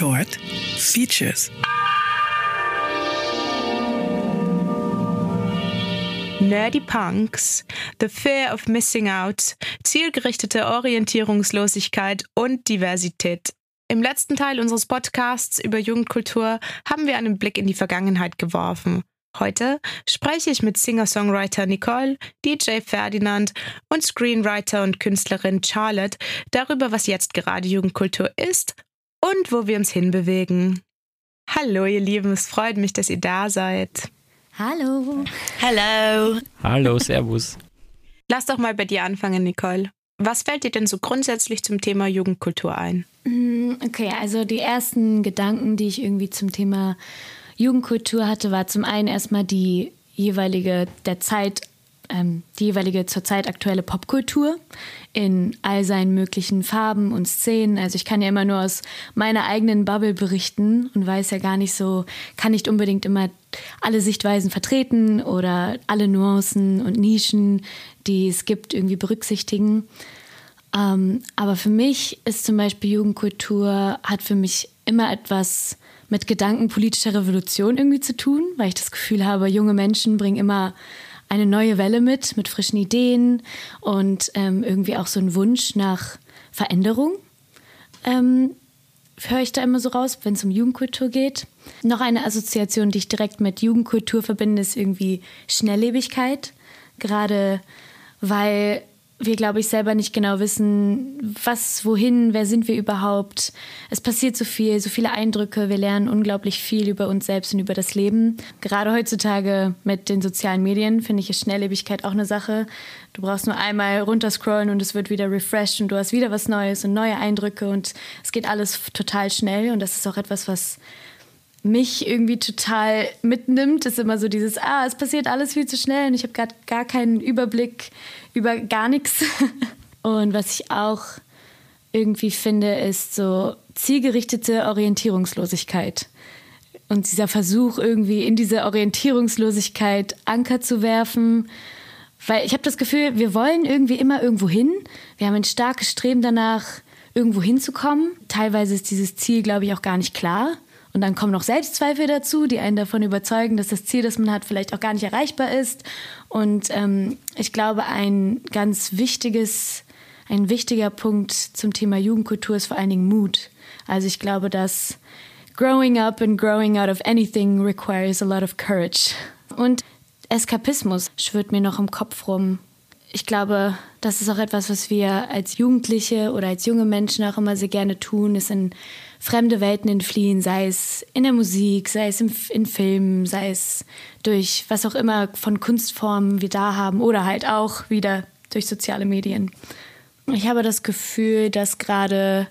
Short Features. Nerdy Punks, The Fear of Missing Out, zielgerichtete Orientierungslosigkeit und Diversität. Im letzten Teil unseres Podcasts über Jugendkultur haben wir einen Blick in die Vergangenheit geworfen. Heute spreche ich mit Singer-Songwriter Nicole, DJ Ferdinand und Screenwriter und Künstlerin Charlotte darüber, was jetzt gerade Jugendkultur ist und wo wir uns hinbewegen. Hallo ihr Lieben, es freut mich, dass ihr da seid. Hallo. Hallo. Hallo, Servus. Lass doch mal bei dir anfangen, Nicole. Was fällt dir denn so grundsätzlich zum Thema Jugendkultur ein? Mm, okay, also die ersten Gedanken, die ich irgendwie zum Thema Jugendkultur hatte, war zum einen erstmal die jeweilige der Zeit, ähm, die jeweilige zurzeit aktuelle Popkultur in all seinen möglichen Farben und Szenen. Also ich kann ja immer nur aus meiner eigenen Bubble berichten und weiß ja gar nicht so, kann nicht unbedingt immer alle Sichtweisen vertreten oder alle Nuancen und Nischen, die es gibt, irgendwie berücksichtigen. Ähm, aber für mich ist zum Beispiel Jugendkultur, hat für mich immer etwas mit Gedanken politischer Revolution irgendwie zu tun, weil ich das Gefühl habe, junge Menschen bringen immer eine neue Welle mit, mit frischen Ideen und ähm, irgendwie auch so einen Wunsch nach Veränderung. Ähm, höre ich da immer so raus, wenn es um Jugendkultur geht. Noch eine Assoziation, die ich direkt mit Jugendkultur verbinde, ist irgendwie Schnelllebigkeit. Gerade weil wir, glaube ich, selber nicht genau wissen, was, wohin, wer sind wir überhaupt. Es passiert so viel, so viele Eindrücke. Wir lernen unglaublich viel über uns selbst und über das Leben. Gerade heutzutage mit den sozialen Medien finde ich ist Schnelllebigkeit auch eine Sache. Du brauchst nur einmal runterscrollen und es wird wieder refreshed und du hast wieder was Neues und neue Eindrücke und es geht alles total schnell und das ist auch etwas, was mich irgendwie total mitnimmt, ist immer so dieses, ah, es passiert alles viel zu schnell und ich habe gerade gar keinen Überblick über gar nichts. Und was ich auch irgendwie finde, ist so zielgerichtete Orientierungslosigkeit. Und dieser Versuch, irgendwie in diese Orientierungslosigkeit Anker zu werfen. Weil ich habe das Gefühl, wir wollen irgendwie immer irgendwo hin. Wir haben ein starkes Streben danach, irgendwo hinzukommen. Teilweise ist dieses Ziel, glaube ich, auch gar nicht klar. Und dann kommen noch Selbstzweifel dazu, die einen davon überzeugen, dass das Ziel, das man hat, vielleicht auch gar nicht erreichbar ist. Und ähm, ich glaube, ein ganz wichtiges, ein wichtiger Punkt zum Thema Jugendkultur ist vor allen Dingen Mut. Also ich glaube, dass growing up and growing out of anything requires a lot of courage. Und Eskapismus schwirrt mir noch im Kopf rum. Ich glaube, das ist auch etwas, was wir als Jugendliche oder als junge Menschen auch immer sehr gerne tun, ist in fremde Welten entfliehen, sei es in der Musik, sei es im, in Filmen, sei es durch was auch immer von Kunstformen wir da haben oder halt auch wieder durch soziale Medien. Ich habe das Gefühl, dass gerade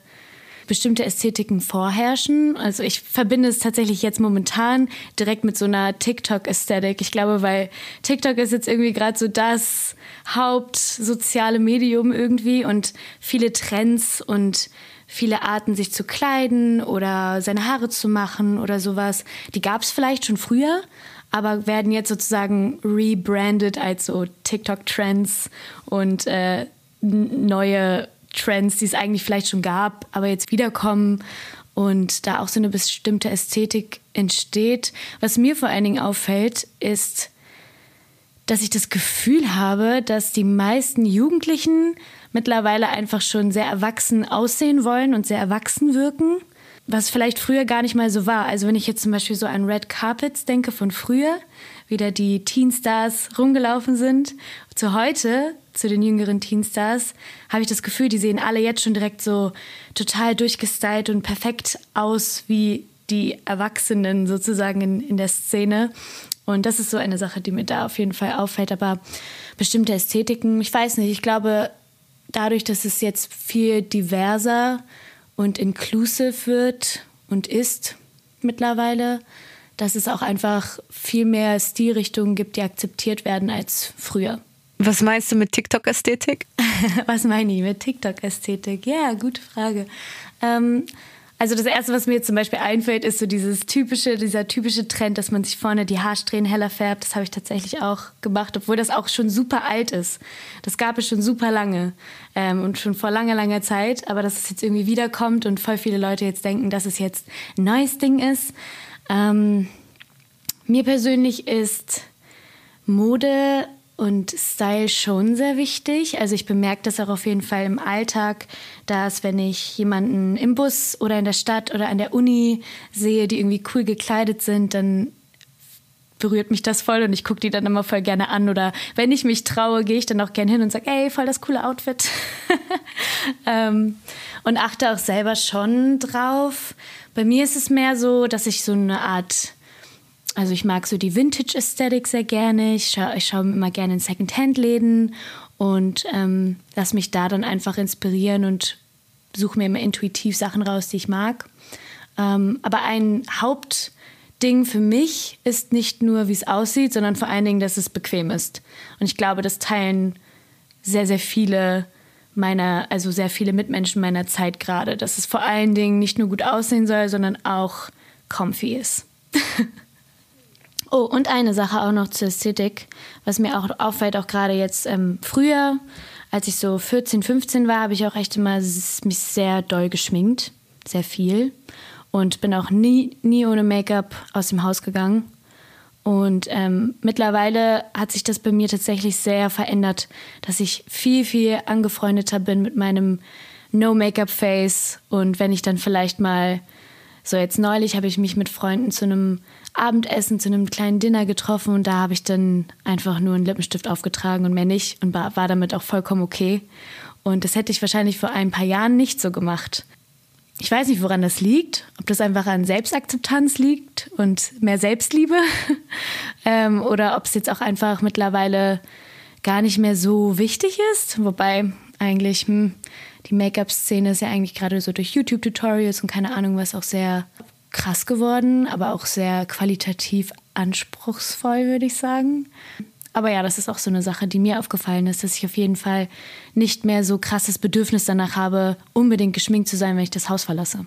bestimmte Ästhetiken vorherrschen. Also ich verbinde es tatsächlich jetzt momentan direkt mit so einer TikTok-Ästhetik. Ich glaube, weil TikTok ist jetzt irgendwie gerade so das Hauptsoziale Medium irgendwie und viele Trends und viele Arten, sich zu kleiden oder seine Haare zu machen oder sowas. Die gab es vielleicht schon früher, aber werden jetzt sozusagen rebranded als so TikTok-Trends und äh, neue Trends, die es eigentlich vielleicht schon gab, aber jetzt wiederkommen und da auch so eine bestimmte Ästhetik entsteht. Was mir vor allen Dingen auffällt, ist, dass ich das Gefühl habe, dass die meisten Jugendlichen mittlerweile einfach schon sehr erwachsen aussehen wollen und sehr erwachsen wirken, was vielleicht früher gar nicht mal so war. Also wenn ich jetzt zum Beispiel so an Red Carpets denke von früher, wie da die Teenstars rumgelaufen sind, zu heute, zu den jüngeren Teenstars, habe ich das Gefühl, die sehen alle jetzt schon direkt so total durchgestylt und perfekt aus wie die Erwachsenen sozusagen in, in der Szene. Und das ist so eine Sache, die mir da auf jeden Fall auffällt. Aber bestimmte Ästhetiken, ich weiß nicht, ich glaube, dadurch, dass es jetzt viel diverser und inclusive wird und ist mittlerweile, dass es auch einfach viel mehr Stilrichtungen gibt, die akzeptiert werden als früher. Was meinst du mit TikTok-Ästhetik? Was meine ich mit TikTok-Ästhetik? Ja, gute Frage. Ähm, Also das erste, was mir jetzt zum Beispiel einfällt, ist so dieses typische, dieser typische Trend, dass man sich vorne die Haarsträhnen heller färbt. Das habe ich tatsächlich auch gemacht, obwohl das auch schon super alt ist. Das gab es schon super lange ähm, und schon vor langer, langer Zeit. Aber dass es jetzt irgendwie wiederkommt und voll viele Leute jetzt denken, dass es jetzt ein neues Ding ist. Ähm, mir persönlich ist Mode und Style schon sehr wichtig. Also ich bemerke das auch auf jeden Fall im Alltag, dass wenn ich jemanden im Bus oder in der Stadt oder an der Uni sehe, die irgendwie cool gekleidet sind, dann berührt mich das voll und ich gucke die dann immer voll gerne an. Oder wenn ich mich traue, gehe ich dann auch gerne hin und sage, ey, voll das coole Outfit. ähm, und achte auch selber schon drauf. Bei mir ist es mehr so, dass ich so eine Art also ich mag so die Vintage-Ästhetik sehr gerne. Ich schaue ich schau immer gerne in Second-Hand-Läden und ähm, lasse mich da dann einfach inspirieren und suche mir immer intuitiv Sachen raus, die ich mag. Ähm, aber ein Hauptding für mich ist nicht nur, wie es aussieht, sondern vor allen Dingen, dass es bequem ist. Und ich glaube, das teilen sehr, sehr viele meiner, also sehr viele Mitmenschen meiner Zeit gerade, dass es vor allen Dingen nicht nur gut aussehen soll, sondern auch comfy ist. Oh, und eine Sache auch noch zur Ästhetik, was mir auch auffällt, auch gerade jetzt ähm, früher, als ich so 14, 15 war, habe ich auch echt immer mich sehr doll geschminkt, sehr viel. Und bin auch nie, nie ohne Make-up aus dem Haus gegangen. Und ähm, mittlerweile hat sich das bei mir tatsächlich sehr verändert, dass ich viel, viel angefreundeter bin mit meinem No-Make-up-Face. Und wenn ich dann vielleicht mal, so jetzt neulich habe ich mich mit Freunden zu einem Abendessen, zu einem kleinen Dinner getroffen und da habe ich dann einfach nur einen Lippenstift aufgetragen und mehr nicht und war, war damit auch vollkommen okay. Und das hätte ich wahrscheinlich vor ein paar Jahren nicht so gemacht. Ich weiß nicht, woran das liegt, ob das einfach an Selbstakzeptanz liegt und mehr Selbstliebe ähm, oder ob es jetzt auch einfach mittlerweile gar nicht mehr so wichtig ist. Wobei eigentlich hm, die Make-up-Szene ist ja eigentlich gerade so durch YouTube-Tutorials und keine Ahnung was auch sehr krass geworden, aber auch sehr qualitativ anspruchsvoll, würde ich sagen. Aber ja, das ist auch so eine Sache, die mir aufgefallen ist, dass ich auf jeden Fall nicht mehr so krasses Bedürfnis danach habe, unbedingt geschminkt zu sein, wenn ich das Haus verlasse.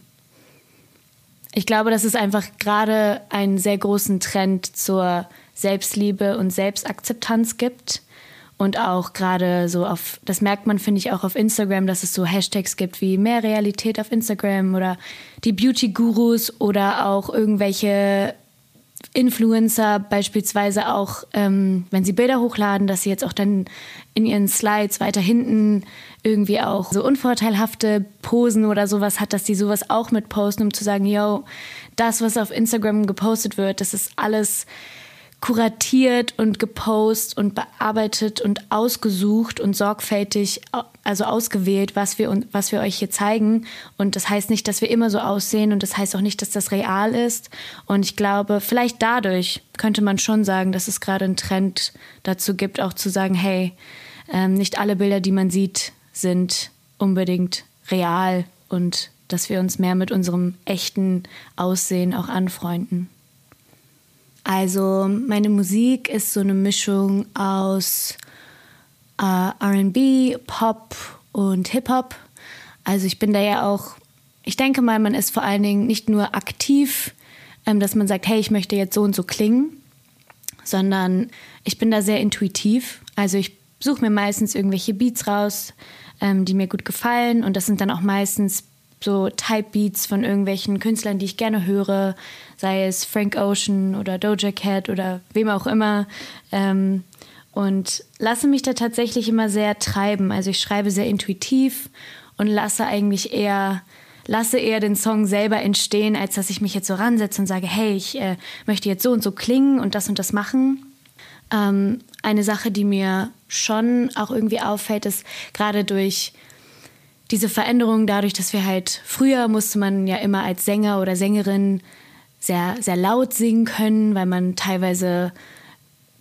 Ich glaube, dass es einfach gerade einen sehr großen Trend zur Selbstliebe und Selbstakzeptanz gibt und auch gerade so auf, das merkt man, finde ich, auch auf Instagram, dass es so Hashtags gibt wie mehr Realität auf Instagram oder die Beauty-Gurus oder auch irgendwelche Influencer beispielsweise auch, ähm, wenn sie Bilder hochladen, dass sie jetzt auch dann in ihren Slides weiter hinten irgendwie auch so unvorteilhafte Posen oder sowas hat, dass sie sowas auch mit posten, um zu sagen, yo, das, was auf Instagram gepostet wird, das ist alles kuratiert und gepostet und bearbeitet und ausgesucht und sorgfältig, also ausgewählt, was wir, was wir euch hier zeigen. Und das heißt nicht, dass wir immer so aussehen und das heißt auch nicht, dass das real ist. Und ich glaube, vielleicht dadurch könnte man schon sagen, dass es gerade einen Trend dazu gibt, auch zu sagen, hey, ähm, nicht alle Bilder, die man sieht, sind unbedingt real und dass wir uns mehr mit unserem echten Aussehen auch anfreunden. Also meine Musik ist so eine Mischung aus äh, RB, Pop und Hip-Hop. Also ich bin da ja auch, ich denke mal, man ist vor allen Dingen nicht nur aktiv, ähm, dass man sagt, hey, ich möchte jetzt so und so klingen, sondern ich bin da sehr intuitiv. Also ich suche mir meistens irgendwelche Beats raus, ähm, die mir gut gefallen und das sind dann auch meistens so Type Beats von irgendwelchen Künstlern, die ich gerne höre, sei es Frank Ocean oder Doja Cat oder wem auch immer. Ähm, und lasse mich da tatsächlich immer sehr treiben. Also ich schreibe sehr intuitiv und lasse eigentlich eher lasse eher den Song selber entstehen, als dass ich mich jetzt so ransetze und sage, hey, ich äh, möchte jetzt so und so klingen und das und das machen. Ähm, eine Sache, die mir schon auch irgendwie auffällt, ist gerade durch diese Veränderung dadurch, dass wir halt früher musste man ja immer als Sänger oder Sängerin sehr, sehr laut singen können, weil man teilweise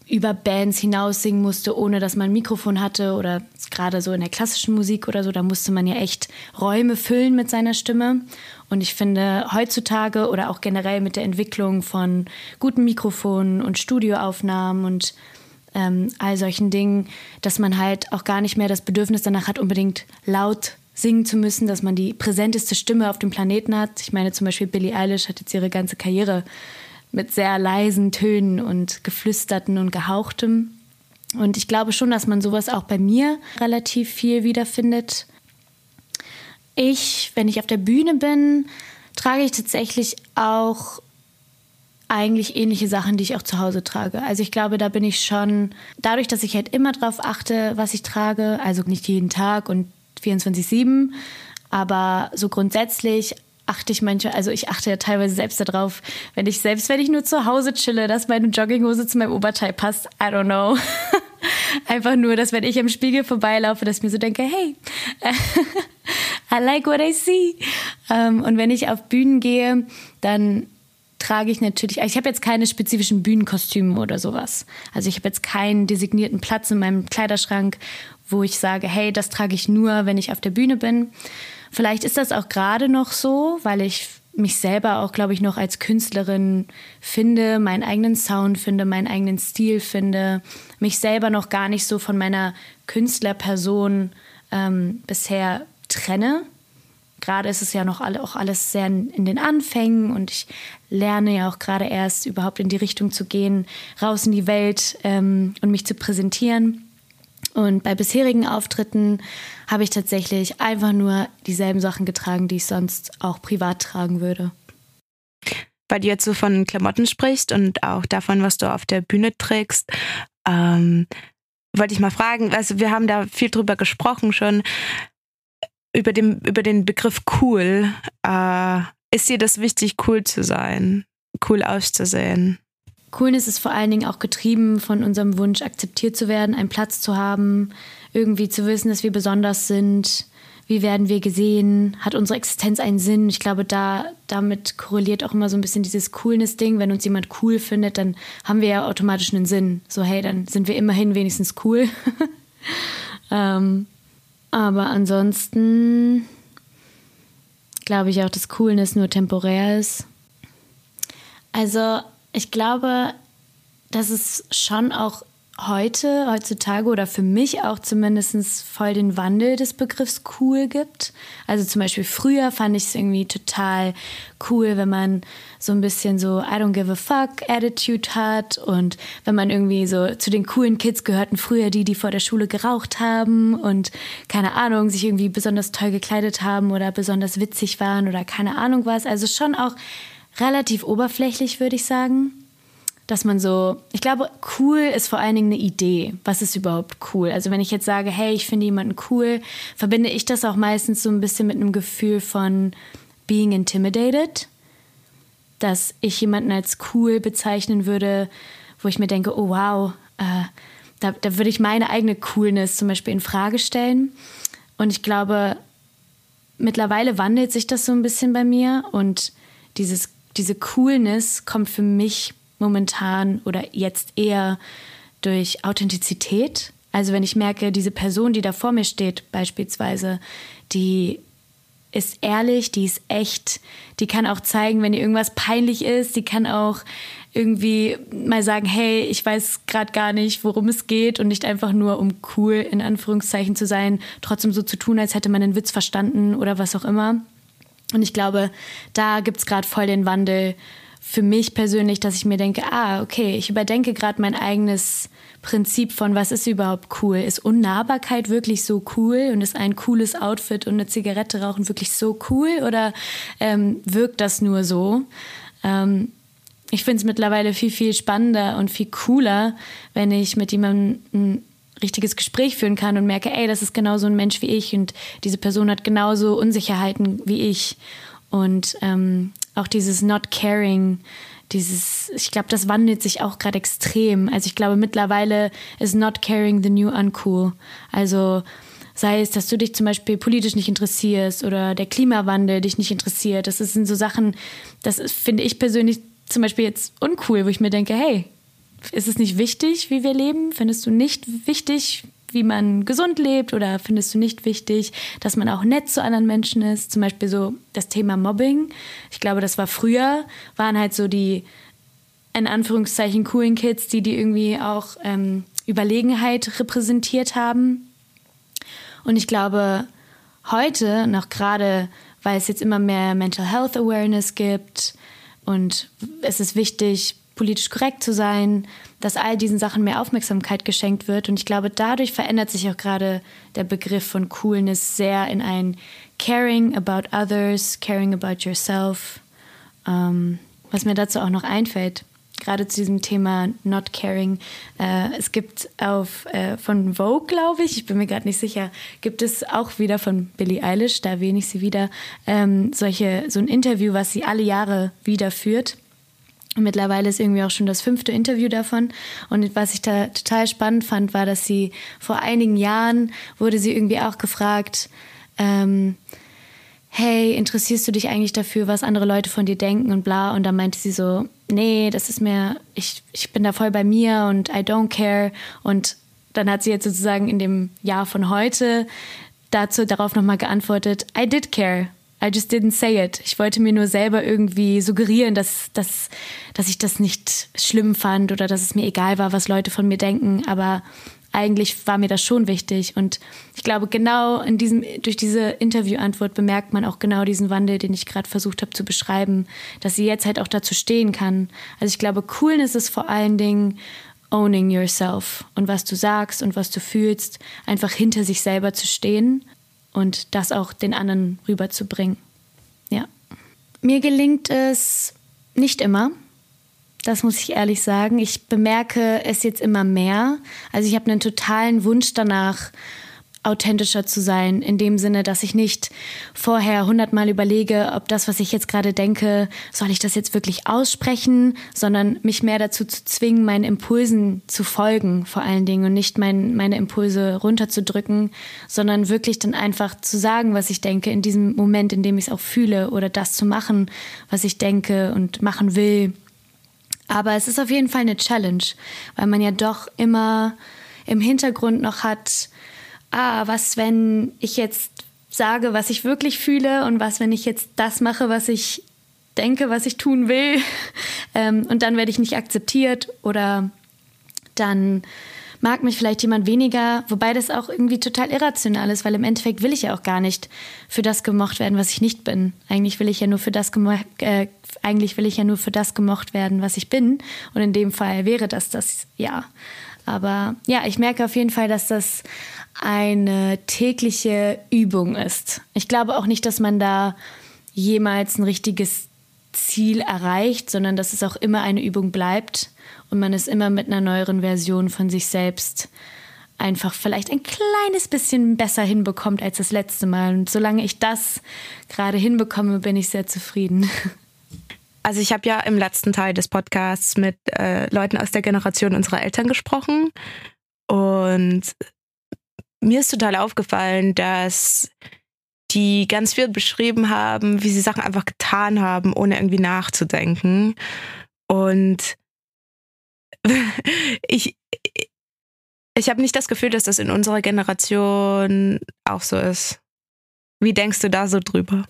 über Bands hinaus singen musste, ohne dass man ein Mikrofon hatte oder gerade so in der klassischen Musik oder so, da musste man ja echt Räume füllen mit seiner Stimme. Und ich finde heutzutage oder auch generell mit der Entwicklung von guten Mikrofonen und Studioaufnahmen und ähm, all solchen Dingen, dass man halt auch gar nicht mehr das Bedürfnis danach hat, unbedingt laut singen zu müssen, dass man die präsenteste Stimme auf dem Planeten hat. Ich meine zum Beispiel Billie Eilish hat jetzt ihre ganze Karriere mit sehr leisen Tönen und geflüsterten und gehauchtem. Und ich glaube schon, dass man sowas auch bei mir relativ viel wiederfindet. Ich, wenn ich auf der Bühne bin, trage ich tatsächlich auch eigentlich ähnliche Sachen, die ich auch zu Hause trage. Also ich glaube, da bin ich schon, dadurch, dass ich halt immer drauf achte, was ich trage, also nicht jeden Tag und 24-7, aber so grundsätzlich achte ich manchmal, also ich achte ja teilweise selbst darauf, wenn ich selbst, wenn ich nur zu Hause chille, dass meine Jogginghose zu meinem Oberteil passt. I don't know. Einfach nur, dass wenn ich am Spiegel vorbeilaufe, dass ich mir so denke, hey, I like what I see. Ähm, und wenn ich auf Bühnen gehe, dann trage ich natürlich, ich habe jetzt keine spezifischen Bühnenkostüme oder sowas. Also ich habe jetzt keinen designierten Platz in meinem Kleiderschrank, wo ich sage, hey, das trage ich nur, wenn ich auf der Bühne bin. Vielleicht ist das auch gerade noch so, weil ich mich selber auch, glaube ich, noch als Künstlerin finde, meinen eigenen Sound finde, meinen eigenen Stil finde, mich selber noch gar nicht so von meiner Künstlerperson ähm, bisher trenne. Gerade ist es ja noch alle, auch alles sehr in den Anfängen und ich lerne ja auch gerade erst überhaupt in die Richtung zu gehen, raus in die Welt ähm, und mich zu präsentieren. Und bei bisherigen Auftritten habe ich tatsächlich einfach nur dieselben Sachen getragen, die ich sonst auch privat tragen würde. Weil du jetzt so von Klamotten sprichst und auch davon, was du auf der Bühne trägst, ähm, wollte ich mal fragen, also wir haben da viel drüber gesprochen schon, über den, über den Begriff cool. Äh, ist dir das wichtig, cool zu sein, cool auszusehen? Coolness ist vor allen Dingen auch getrieben von unserem Wunsch, akzeptiert zu werden, einen Platz zu haben, irgendwie zu wissen, dass wir besonders sind. Wie werden wir gesehen? Hat unsere Existenz einen Sinn? Ich glaube, da, damit korreliert auch immer so ein bisschen dieses Coolness-Ding. Wenn uns jemand cool findet, dann haben wir ja automatisch einen Sinn. So, hey, dann sind wir immerhin wenigstens cool. ähm, aber ansonsten glaube ich auch, dass Coolness nur temporär ist. Also ich glaube, dass es schon auch heute, heutzutage oder für mich auch zumindest voll den Wandel des Begriffs cool gibt. Also zum Beispiel früher fand ich es irgendwie total cool, wenn man so ein bisschen so I don't give a fuck Attitude hat und wenn man irgendwie so zu den coolen Kids gehörten früher die, die vor der Schule geraucht haben und keine Ahnung, sich irgendwie besonders toll gekleidet haben oder besonders witzig waren oder keine Ahnung was. Also schon auch relativ oberflächlich, würde ich sagen. Dass man so, ich glaube, cool ist vor allen Dingen eine Idee. Was ist überhaupt cool? Also wenn ich jetzt sage, hey, ich finde jemanden cool, verbinde ich das auch meistens so ein bisschen mit einem Gefühl von being intimidated. Dass ich jemanden als cool bezeichnen würde, wo ich mir denke, oh wow, äh, da, da würde ich meine eigene Coolness zum Beispiel in Frage stellen. Und ich glaube, mittlerweile wandelt sich das so ein bisschen bei mir und dieses diese Coolness kommt für mich momentan oder jetzt eher durch Authentizität. Also wenn ich merke, diese Person, die da vor mir steht, beispielsweise, die ist ehrlich, die ist echt, die kann auch zeigen, wenn ihr irgendwas peinlich ist, die kann auch irgendwie mal sagen, hey, ich weiß gerade gar nicht, worum es geht und nicht einfach nur um cool in Anführungszeichen zu sein, trotzdem so zu tun, als hätte man den Witz verstanden oder was auch immer. Und ich glaube, da gibt es gerade voll den Wandel für mich persönlich, dass ich mir denke, ah, okay, ich überdenke gerade mein eigenes Prinzip von, was ist überhaupt cool? Ist Unnahbarkeit wirklich so cool und ist ein cooles Outfit und eine Zigarette rauchen wirklich so cool oder ähm, wirkt das nur so? Ähm, ich finde es mittlerweile viel, viel spannender und viel cooler, wenn ich mit jemandem richtiges Gespräch führen kann und merke, ey, das ist genauso ein Mensch wie ich und diese Person hat genauso Unsicherheiten wie ich. Und ähm, auch dieses Not Caring, dieses, ich glaube, das wandelt sich auch gerade extrem. Also ich glaube, mittlerweile ist Not Caring the new uncool. Also sei es, dass du dich zum Beispiel politisch nicht interessierst oder der Klimawandel dich nicht interessiert. Das sind so Sachen, das finde ich persönlich zum Beispiel jetzt uncool, wo ich mir denke, hey, ist es nicht wichtig, wie wir leben? Findest du nicht wichtig, wie man gesund lebt? Oder findest du nicht wichtig, dass man auch nett zu anderen Menschen ist? Zum Beispiel so das Thema Mobbing. Ich glaube, das war früher, waren halt so die, in Anführungszeichen, coolen Kids, die die irgendwie auch ähm, Überlegenheit repräsentiert haben. Und ich glaube, heute, noch gerade, weil es jetzt immer mehr Mental Health Awareness gibt und es ist wichtig, politisch korrekt zu sein, dass all diesen Sachen mehr Aufmerksamkeit geschenkt wird. Und ich glaube, dadurch verändert sich auch gerade der Begriff von Coolness sehr in ein Caring about others, caring about yourself. Ähm, was mir dazu auch noch einfällt, gerade zu diesem Thema Not Caring. Äh, es gibt auf äh, von Vogue, glaube ich, ich bin mir gerade nicht sicher, gibt es auch wieder von Billie Eilish, da erwähne ich sie wieder, ähm, solche, so ein Interview, was sie alle Jahre wieder führt. Mittlerweile ist irgendwie auch schon das fünfte Interview davon. Und was ich da total spannend fand, war, dass sie vor einigen Jahren wurde sie irgendwie auch gefragt, ähm, hey, interessierst du dich eigentlich dafür, was andere Leute von dir denken und bla. Und dann meinte sie so, nee, das ist mir, ich, ich bin da voll bei mir und I don't care. Und dann hat sie jetzt sozusagen in dem Jahr von heute dazu darauf nochmal geantwortet, I did care. I just didn't say it. Ich wollte mir nur selber irgendwie suggerieren, dass, dass, dass ich das nicht schlimm fand oder dass es mir egal war, was Leute von mir denken. Aber eigentlich war mir das schon wichtig. Und ich glaube, genau in diesem, durch diese Interviewantwort bemerkt man auch genau diesen Wandel, den ich gerade versucht habe zu beschreiben, dass sie jetzt halt auch dazu stehen kann. Also ich glaube, Coolness ist vor allen Dingen owning yourself und was du sagst und was du fühlst, einfach hinter sich selber zu stehen und das auch den anderen rüberzubringen. Ja. Mir gelingt es nicht immer. Das muss ich ehrlich sagen. Ich bemerke es jetzt immer mehr. Also ich habe einen totalen Wunsch danach, authentischer zu sein, in dem Sinne, dass ich nicht vorher hundertmal überlege, ob das, was ich jetzt gerade denke, soll ich das jetzt wirklich aussprechen, sondern mich mehr dazu zu zwingen, meinen Impulsen zu folgen, vor allen Dingen, und nicht mein, meine Impulse runterzudrücken, sondern wirklich dann einfach zu sagen, was ich denke, in diesem Moment, in dem ich es auch fühle, oder das zu machen, was ich denke und machen will. Aber es ist auf jeden Fall eine Challenge, weil man ja doch immer im Hintergrund noch hat, ah, was, wenn ich jetzt sage, was ich wirklich fühle und was, wenn ich jetzt das mache, was ich denke, was ich tun will ähm, und dann werde ich nicht akzeptiert oder dann mag mich vielleicht jemand weniger, wobei das auch irgendwie total irrational ist, weil im Endeffekt will ich ja auch gar nicht für das gemocht werden, was ich nicht bin. Eigentlich will ich ja nur für das äh, eigentlich will ich ja nur für das gemocht werden, was ich bin und in dem Fall wäre das das ja. Aber ja, ich merke auf jeden Fall, dass das eine tägliche Übung ist. Ich glaube auch nicht, dass man da jemals ein richtiges Ziel erreicht, sondern dass es auch immer eine Übung bleibt und man es immer mit einer neueren Version von sich selbst einfach vielleicht ein kleines bisschen besser hinbekommt als das letzte Mal. Und solange ich das gerade hinbekomme, bin ich sehr zufrieden. Also ich habe ja im letzten Teil des Podcasts mit äh, Leuten aus der Generation unserer Eltern gesprochen und mir ist total aufgefallen, dass die ganz viel beschrieben haben, wie sie Sachen einfach getan haben, ohne irgendwie nachzudenken. Und ich, ich habe nicht das Gefühl, dass das in unserer Generation auch so ist. Wie denkst du da so drüber?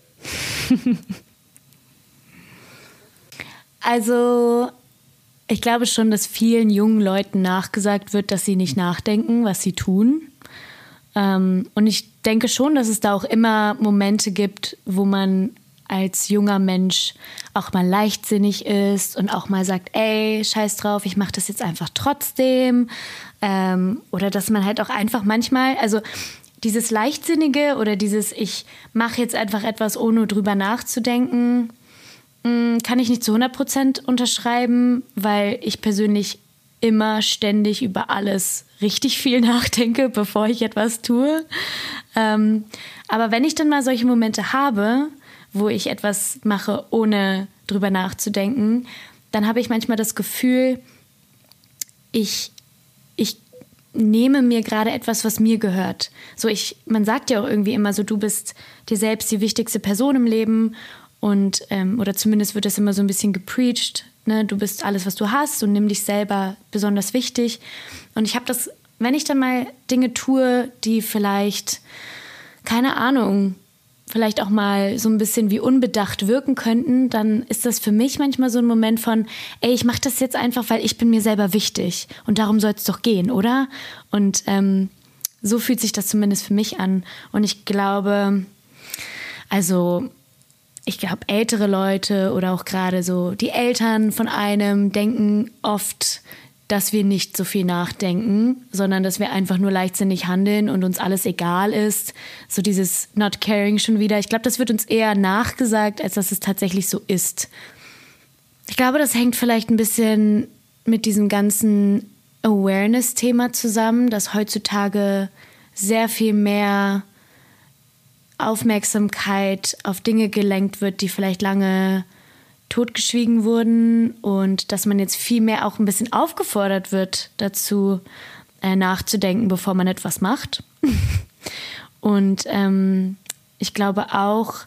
also, ich glaube schon, dass vielen jungen Leuten nachgesagt wird, dass sie nicht nachdenken, was sie tun. Ähm, und ich denke schon, dass es da auch immer Momente gibt, wo man als junger Mensch auch mal leichtsinnig ist und auch mal sagt, ey, scheiß drauf, ich mache das jetzt einfach trotzdem. Ähm, oder dass man halt auch einfach manchmal, also dieses Leichtsinnige oder dieses, ich mache jetzt einfach etwas, ohne drüber nachzudenken, mm, kann ich nicht zu 100 Prozent unterschreiben, weil ich persönlich immer ständig über alles richtig viel nachdenke, bevor ich etwas tue. Ähm, aber wenn ich dann mal solche Momente habe, wo ich etwas mache, ohne drüber nachzudenken, dann habe ich manchmal das Gefühl, ich, ich nehme mir gerade etwas, was mir gehört. So ich, man sagt ja auch irgendwie immer so, du bist dir selbst die wichtigste Person im Leben und ähm, oder zumindest wird das immer so ein bisschen gepreacht ne, du bist alles, was du hast und nimm dich selber besonders wichtig. Und ich habe das, wenn ich dann mal Dinge tue, die vielleicht, keine Ahnung, vielleicht auch mal so ein bisschen wie unbedacht wirken könnten, dann ist das für mich manchmal so ein Moment von, ey, ich mache das jetzt einfach, weil ich bin mir selber wichtig und darum soll es doch gehen, oder? Und ähm, So fühlt sich das zumindest für mich an. Und ich glaube, also ich glaube, ältere Leute oder auch gerade so die Eltern von einem denken oft, dass wir nicht so viel nachdenken, sondern dass wir einfach nur leichtsinnig handeln und uns alles egal ist. So dieses Not Caring schon wieder. Ich glaube, das wird uns eher nachgesagt, als dass es tatsächlich so ist. Ich glaube, das hängt vielleicht ein bisschen mit diesem ganzen Awareness-Thema zusammen, dass heutzutage sehr viel mehr Aufmerksamkeit auf Dinge gelenkt wird, die vielleicht lange totgeschwiegen wurden und dass man jetzt viel mehr auch ein bisschen aufgefordert wird dazu, äh, nachzudenken, bevor man etwas macht. und ähm, ich glaube auch,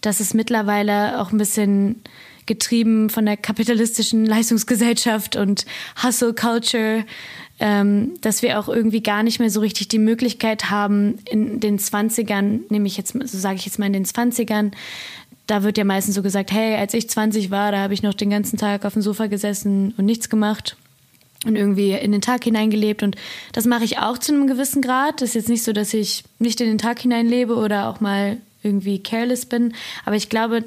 dass es mittlerweile auch ein bisschen getrieben von der kapitalistischen Leistungsgesellschaft und Hustle Culture ähm, dass wir auch irgendwie gar nicht mehr so richtig die Möglichkeit haben, in den 20ern, nehme ich jetzt, so sage ich jetzt mal in den 20ern, da wird ja meistens so gesagt, hey, als ich 20 war, da habe ich noch den ganzen Tag auf dem Sofa gesessen und nichts gemacht und irgendwie in den Tag hineingelebt. Und das mache ich auch zu einem gewissen Grad. Das ist jetzt nicht so, dass ich nicht in den Tag hineinlebe oder auch mal irgendwie careless bin. Aber ich glaube,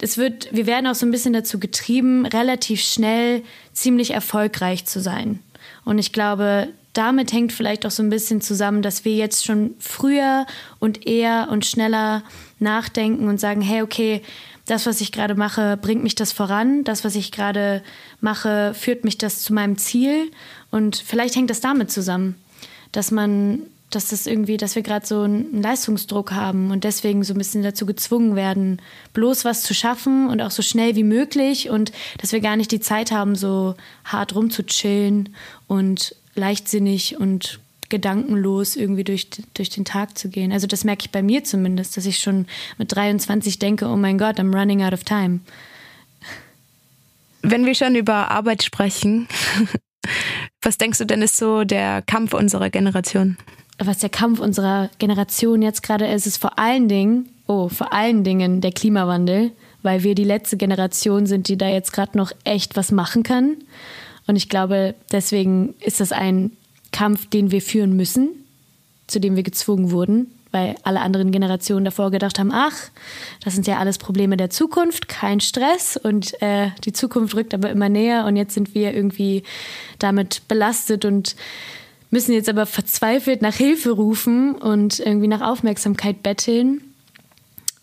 es wird, wir werden auch so ein bisschen dazu getrieben, relativ schnell ziemlich erfolgreich zu sein. Und ich glaube, damit hängt vielleicht auch so ein bisschen zusammen, dass wir jetzt schon früher und eher und schneller nachdenken und sagen, hey, okay, das, was ich gerade mache, bringt mich das voran. Das, was ich gerade mache, führt mich das zu meinem Ziel. Und vielleicht hängt das damit zusammen, dass man, dass das irgendwie, dass wir gerade so einen Leistungsdruck haben und deswegen so ein bisschen dazu gezwungen werden, bloß was zu schaffen und auch so schnell wie möglich und dass wir gar nicht die Zeit haben, so hart rumzuchillen und leichtsinnig und gedankenlos irgendwie durch, durch den Tag zu gehen. Also das merke ich bei mir zumindest, dass ich schon mit 23 denke, oh mein Gott, I'm running out of time. Wenn wir schon über Arbeit sprechen, was denkst du denn ist so der Kampf unserer Generation? Was der Kampf unserer Generation jetzt gerade ist, ist vor allen Dingen, oh, vor allen Dingen der Klimawandel, weil wir die letzte Generation sind, die da jetzt gerade noch echt was machen kann. Und ich glaube, deswegen ist das ein Kampf, den wir führen müssen, zu dem wir gezwungen wurden, weil alle anderen Generationen davor gedacht haben, ach, das sind ja alles Probleme der Zukunft, kein Stress und äh, die Zukunft rückt aber immer näher und jetzt sind wir irgendwie damit belastet und müssen jetzt aber verzweifelt nach Hilfe rufen und irgendwie nach Aufmerksamkeit betteln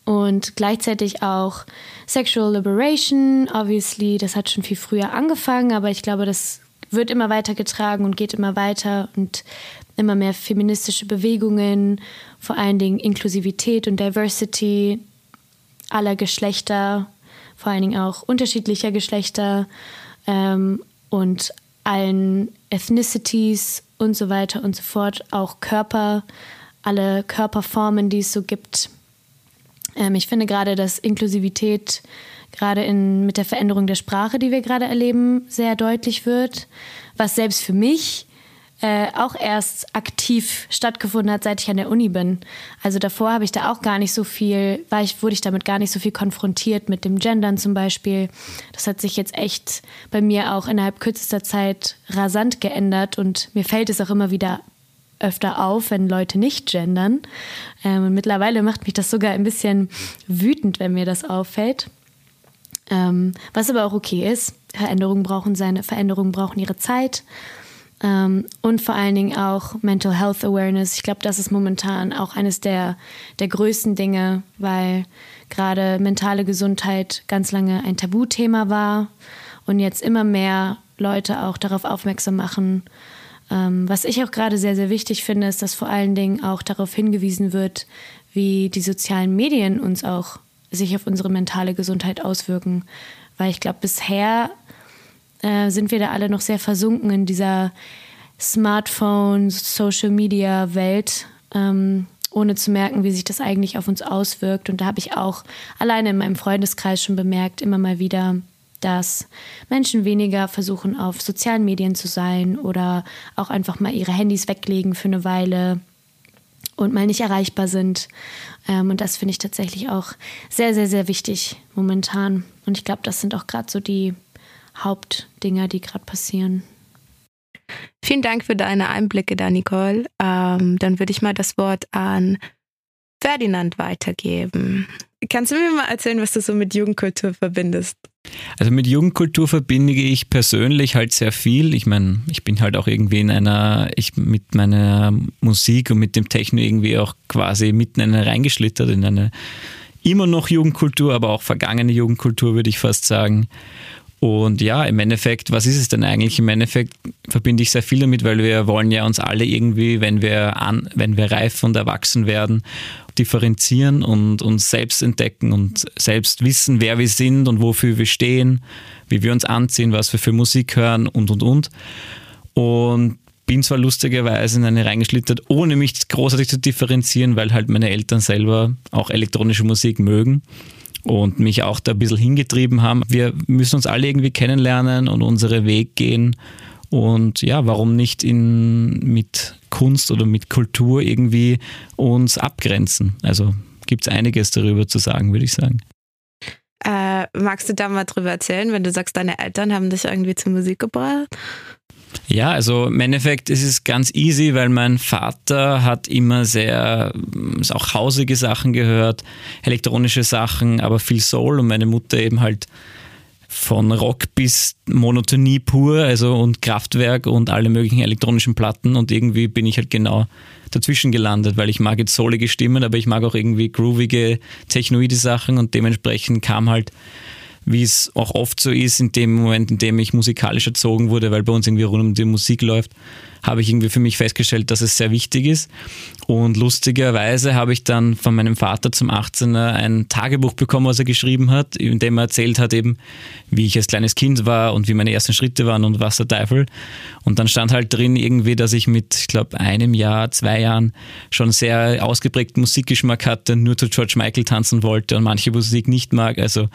und gleichzeitig auch Sexual Liberation, obviously, das hat schon viel früher angefangen, aber ich glaube, das wird immer weiter getragen und geht immer weiter und immer mehr feministische Bewegungen, vor allen Dingen Inklusivität und Diversity aller Geschlechter, vor allen Dingen auch unterschiedlicher Geschlechter ähm, und allen Ethnicities und so weiter und so fort, auch Körper, alle Körperformen, die es so gibt. Ähm, ich finde gerade, dass Inklusivität gerade in, mit der Veränderung der Sprache, die wir gerade erleben, sehr deutlich wird, was selbst für mich äh, auch erst aktiv stattgefunden hat, seit ich an der Uni bin. Also davor habe ich da auch gar nicht so viel, war ich, wurde ich damit gar nicht so viel konfrontiert mit dem Gendern zum Beispiel. Das hat sich jetzt echt bei mir auch innerhalb kürzester Zeit rasant geändert und mir fällt es auch immer wieder öfter auf, wenn Leute nicht gendern. Ähm, und mittlerweile macht mich das sogar ein bisschen wütend, wenn mir das auffällt. Ähm, was aber auch okay ist. Veränderungen brauchen seine Veränderungen brauchen ihre Zeit. Ähm, und vor allen Dingen auch Mental Health Awareness. Ich glaube, das ist momentan auch eines der, der größten Dinge, weil gerade mentale Gesundheit ganz lange ein Tabuthema war und jetzt immer mehr Leute auch darauf aufmerksam machen, ähm, was ich auch gerade sehr, sehr wichtig finde, ist, dass vor allen Dingen auch darauf hingewiesen wird, wie die sozialen Medien uns auch sich auf unsere mentale Gesundheit auswirken. Weil ich glaube, bisher äh, sind wir da alle noch sehr versunken in dieser Smartphone, Social Media Welt, ähm, ohne zu merken, wie sich das eigentlich auf uns auswirkt. Und da habe ich auch alleine in meinem Freundeskreis schon bemerkt, immer mal wieder, dass Menschen weniger versuchen, auf sozialen Medien zu sein oder auch einfach mal ihre Handys weglegen für eine Weile und mal nicht erreichbar sind. Ähm, und das finde ich tatsächlich auch sehr, sehr, sehr wichtig momentan. Und ich glaube, das sind auch gerade so die Hauptdinger, die gerade passieren. Vielen Dank für deine Einblicke da, Nicole. Ähm, dann würde ich mal das Wort an Ferdinand weitergeben. Kannst du mir mal erzählen, was du so mit Jugendkultur verbindest? Also mit Jugendkultur verbinde ich persönlich halt sehr viel. Ich meine, ich bin halt auch irgendwie in einer, ich mit meiner Musik und mit dem Techno irgendwie auch quasi mitten in eine reingeschlittert, in eine immer noch Jugendkultur, aber auch vergangene Jugendkultur, würde ich fast sagen. Und ja, im Endeffekt, was ist es denn eigentlich? Im Endeffekt verbinde ich sehr viel damit, weil wir wollen ja uns alle irgendwie, wenn wir an, wenn wir reif und erwachsen werden, differenzieren und uns selbst entdecken und selbst wissen, wer wir sind und wofür wir stehen, wie wir uns anziehen, was wir für Musik hören und und und. Und bin zwar lustigerweise in eine reingeschlittert, ohne mich großartig zu differenzieren, weil halt meine Eltern selber auch elektronische Musik mögen und mich auch da ein bisschen hingetrieben haben. Wir müssen uns alle irgendwie kennenlernen und unsere Weg gehen. Und ja, warum nicht in, mit Kunst oder mit Kultur irgendwie uns abgrenzen? Also gibt es einiges darüber zu sagen, würde ich sagen. Äh, magst du da mal drüber erzählen, wenn du sagst, deine Eltern haben dich irgendwie zur Musik gebracht? Ja, also im Endeffekt ist es ganz easy, weil mein Vater hat immer sehr, auch hausige Sachen gehört, elektronische Sachen, aber viel Soul und meine Mutter eben halt von Rock bis Monotonie pur, also und Kraftwerk und alle möglichen elektronischen Platten und irgendwie bin ich halt genau dazwischen gelandet, weil ich mag jetzt soulige Stimmen, aber ich mag auch irgendwie groovige, technoide Sachen und dementsprechend kam halt wie es auch oft so ist, in dem Moment, in dem ich musikalisch erzogen wurde, weil bei uns irgendwie rund um die Musik läuft, habe ich irgendwie für mich festgestellt, dass es sehr wichtig ist. Und lustigerweise habe ich dann von meinem Vater zum 18er ein Tagebuch bekommen, was er geschrieben hat, in dem er erzählt hat eben, wie ich als kleines Kind war und wie meine ersten Schritte waren und was der Teufel. Und dann stand halt drin irgendwie, dass ich mit, ich glaube, einem Jahr, zwei Jahren schon sehr ausgeprägten Musikgeschmack hatte, nur zu George Michael tanzen wollte und manche Musik nicht mag. Also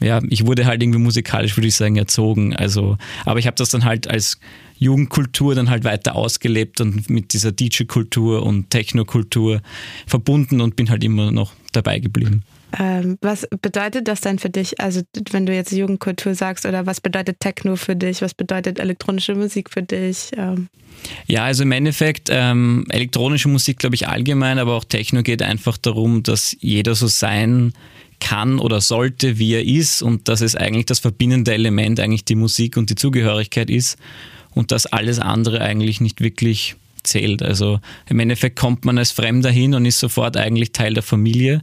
ja, ich wurde halt irgendwie musikalisch, würde ich sagen, erzogen. Also, aber ich habe das dann halt als Jugendkultur dann halt weiter ausgelebt und mit dieser DJ-Kultur und Techno-Kultur verbunden und bin halt immer noch dabei geblieben. Ähm, was bedeutet das denn für dich? Also, wenn du jetzt Jugendkultur sagst, oder was bedeutet Techno für dich? Was bedeutet elektronische Musik für dich? Ähm ja, also im Endeffekt, ähm, elektronische Musik, glaube ich, allgemein, aber auch Techno geht einfach darum, dass jeder so sein kann oder sollte, wie er ist und dass es eigentlich das verbindende Element eigentlich die Musik und die Zugehörigkeit ist und dass alles andere eigentlich nicht wirklich zählt. Also im Endeffekt kommt man als Fremder hin und ist sofort eigentlich Teil der Familie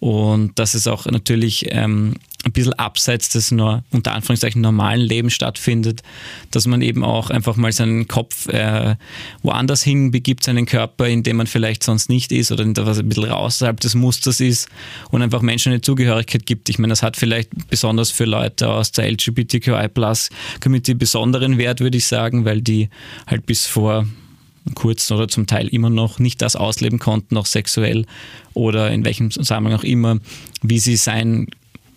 und dass es auch natürlich ähm, ein bisschen abseits des nur, unter Anführungszeichen normalen Lebens stattfindet, dass man eben auch einfach mal seinen Kopf äh, woanders hin begibt, seinen Körper, in dem man vielleicht sonst nicht ist oder was ein bisschen außerhalb des Musters ist und einfach Menschen eine Zugehörigkeit gibt. Ich meine, das hat vielleicht besonders für Leute aus der LGBTQI-Plus-Community besonderen Wert, würde ich sagen, weil die halt bis vor kurz oder zum Teil immer noch nicht das ausleben konnten, auch sexuell oder in welchem Zusammenhang auch immer, wie sie sein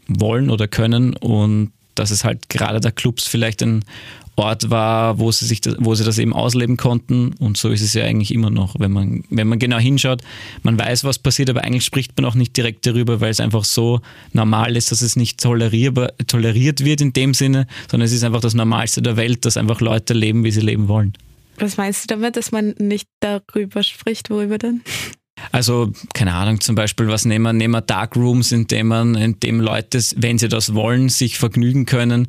wollen oder können und dass es halt gerade der Clubs vielleicht ein Ort war, wo sie sich das, wo sie das eben ausleben konnten und so ist es ja eigentlich immer noch, wenn man wenn man genau hinschaut, man weiß, was passiert, aber eigentlich spricht man auch nicht direkt darüber, weil es einfach so normal ist, dass es nicht toleriert wird in dem Sinne, sondern es ist einfach das Normalste der Welt, dass einfach Leute leben, wie sie leben wollen. Was meinst du damit, dass man nicht darüber spricht? Worüber denn? Also, keine Ahnung, zum Beispiel, was nehmen wir, nehmen wir Darkrooms, in dem man, in dem Leute, wenn sie das wollen, sich vergnügen können,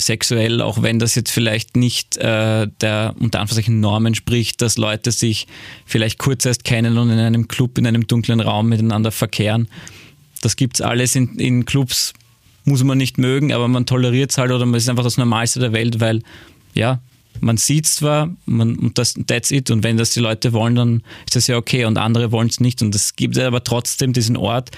sexuell, auch wenn das jetzt vielleicht nicht äh, der unter Anführungszeichen Normen spricht, dass Leute sich vielleicht kurz erst kennen und in einem Club, in einem dunklen Raum miteinander verkehren. Das gibt's alles in, in Clubs, muss man nicht mögen, aber man toleriert es halt oder man ist einfach das Normalste der Welt, weil ja, man sieht zwar, man, und das, that's it, und wenn das die Leute wollen, dann ist das ja okay, und andere wollen es nicht. Und es gibt aber trotzdem diesen Ort,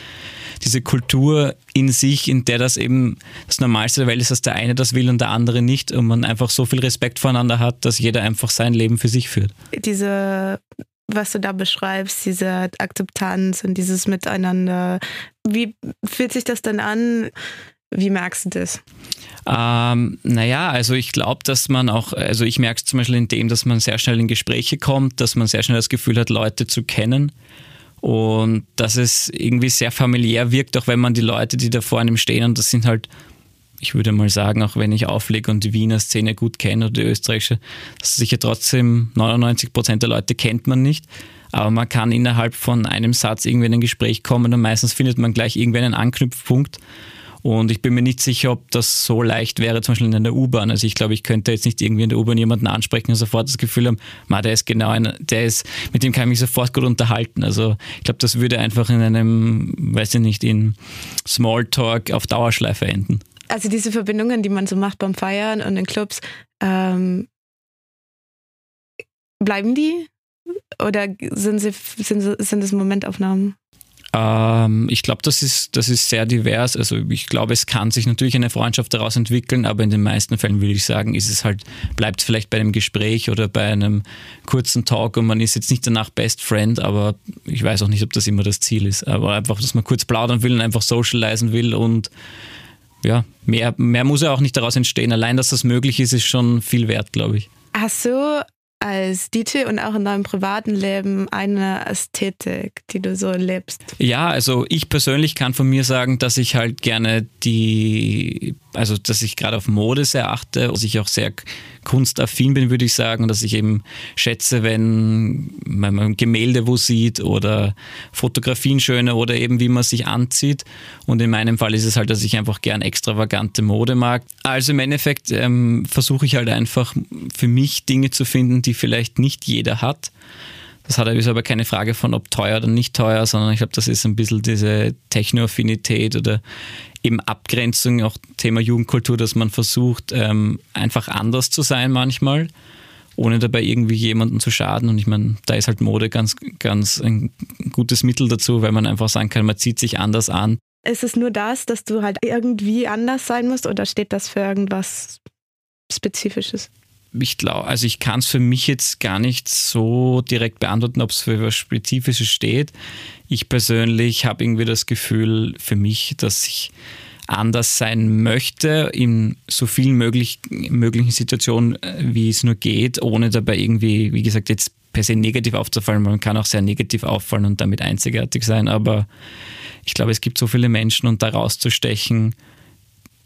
diese Kultur in sich, in der das eben das Normalste der Welt ist, dass der eine das will und der andere nicht, und man einfach so viel Respekt voneinander hat, dass jeder einfach sein Leben für sich führt. Diese was du da beschreibst, diese Akzeptanz und dieses Miteinander. Wie fühlt sich das dann an? Wie merkst du das? Ähm, naja, also ich glaube, dass man auch, also ich merke es zum Beispiel in dem, dass man sehr schnell in Gespräche kommt, dass man sehr schnell das Gefühl hat, Leute zu kennen und dass es irgendwie sehr familiär wirkt, auch wenn man die Leute, die da vor einem stehen, und das sind halt ich würde mal sagen, auch wenn ich auflege und die Wiener Szene gut kenne oder die österreichische, dass sicher trotzdem 99 Prozent der Leute kennt man nicht. Aber man kann innerhalb von einem Satz irgendwie in ein Gespräch kommen und meistens findet man gleich irgendwie einen Anknüpfpunkt. Und ich bin mir nicht sicher, ob das so leicht wäre, zum Beispiel in der U-Bahn. Also ich glaube, ich könnte jetzt nicht irgendwie in der U-Bahn jemanden ansprechen und sofort das Gefühl haben, ma, der ist genau einer, der ist, mit dem kann ich mich sofort gut unterhalten. Also ich glaube, das würde einfach in einem, weiß ich nicht, in Smalltalk auf Dauerschleife enden. Also diese Verbindungen, die man so macht beim Feiern und in Clubs, ähm, bleiben die? Oder sind, sie, sind, sind es Momentaufnahmen? Ähm, ich glaube, das ist, das ist sehr divers. Also ich glaube, es kann sich natürlich eine Freundschaft daraus entwickeln, aber in den meisten Fällen würde ich sagen, ist es halt, bleibt es vielleicht bei einem Gespräch oder bei einem kurzen Talk und man ist jetzt nicht danach Best Friend, aber ich weiß auch nicht, ob das immer das Ziel ist. Aber einfach, dass man kurz plaudern will und einfach socialisen will und ja, mehr, mehr muss ja auch nicht daraus entstehen. Allein, dass das möglich ist, ist schon viel wert, glaube ich. Hast du als DJ und auch in deinem privaten Leben eine Ästhetik, die du so lebst? Ja, also ich persönlich kann von mir sagen, dass ich halt gerne die, also dass ich gerade auf Mode sehr achte, dass ich auch sehr kunstaffin bin, würde ich sagen, dass ich eben schätze, wenn man Gemälde wo sieht oder Fotografien schöne oder eben wie man sich anzieht. Und in meinem Fall ist es halt, dass ich einfach gern extravagante Mode mag. Also im Endeffekt ähm, versuche ich halt einfach für mich Dinge zu finden, die vielleicht nicht jeder hat. Das hat ist aber keine Frage von, ob teuer oder nicht teuer, sondern ich glaube, das ist ein bisschen diese Technoaffinität oder eben Abgrenzung, auch Thema Jugendkultur, dass man versucht, ähm, einfach anders zu sein manchmal, ohne dabei irgendwie jemanden zu schaden. Und ich meine, da ist halt Mode ganz, ganz ein gutes Mittel dazu, weil man einfach sagen kann, man zieht sich anders an. Ist es nur das, dass du halt irgendwie anders sein musst oder steht das für irgendwas Spezifisches? Ich glaube, also ich kann es für mich jetzt gar nicht so direkt beantworten, ob es für etwas Spezifisches steht. Ich persönlich habe irgendwie das Gefühl für mich, dass ich anders sein möchte in so vielen möglich, möglichen Situationen, äh, wie es nur geht, ohne dabei irgendwie, wie gesagt, jetzt per se negativ aufzufallen. Man kann auch sehr negativ auffallen und damit einzigartig sein, aber ich glaube, es gibt so viele Menschen und da rauszustechen,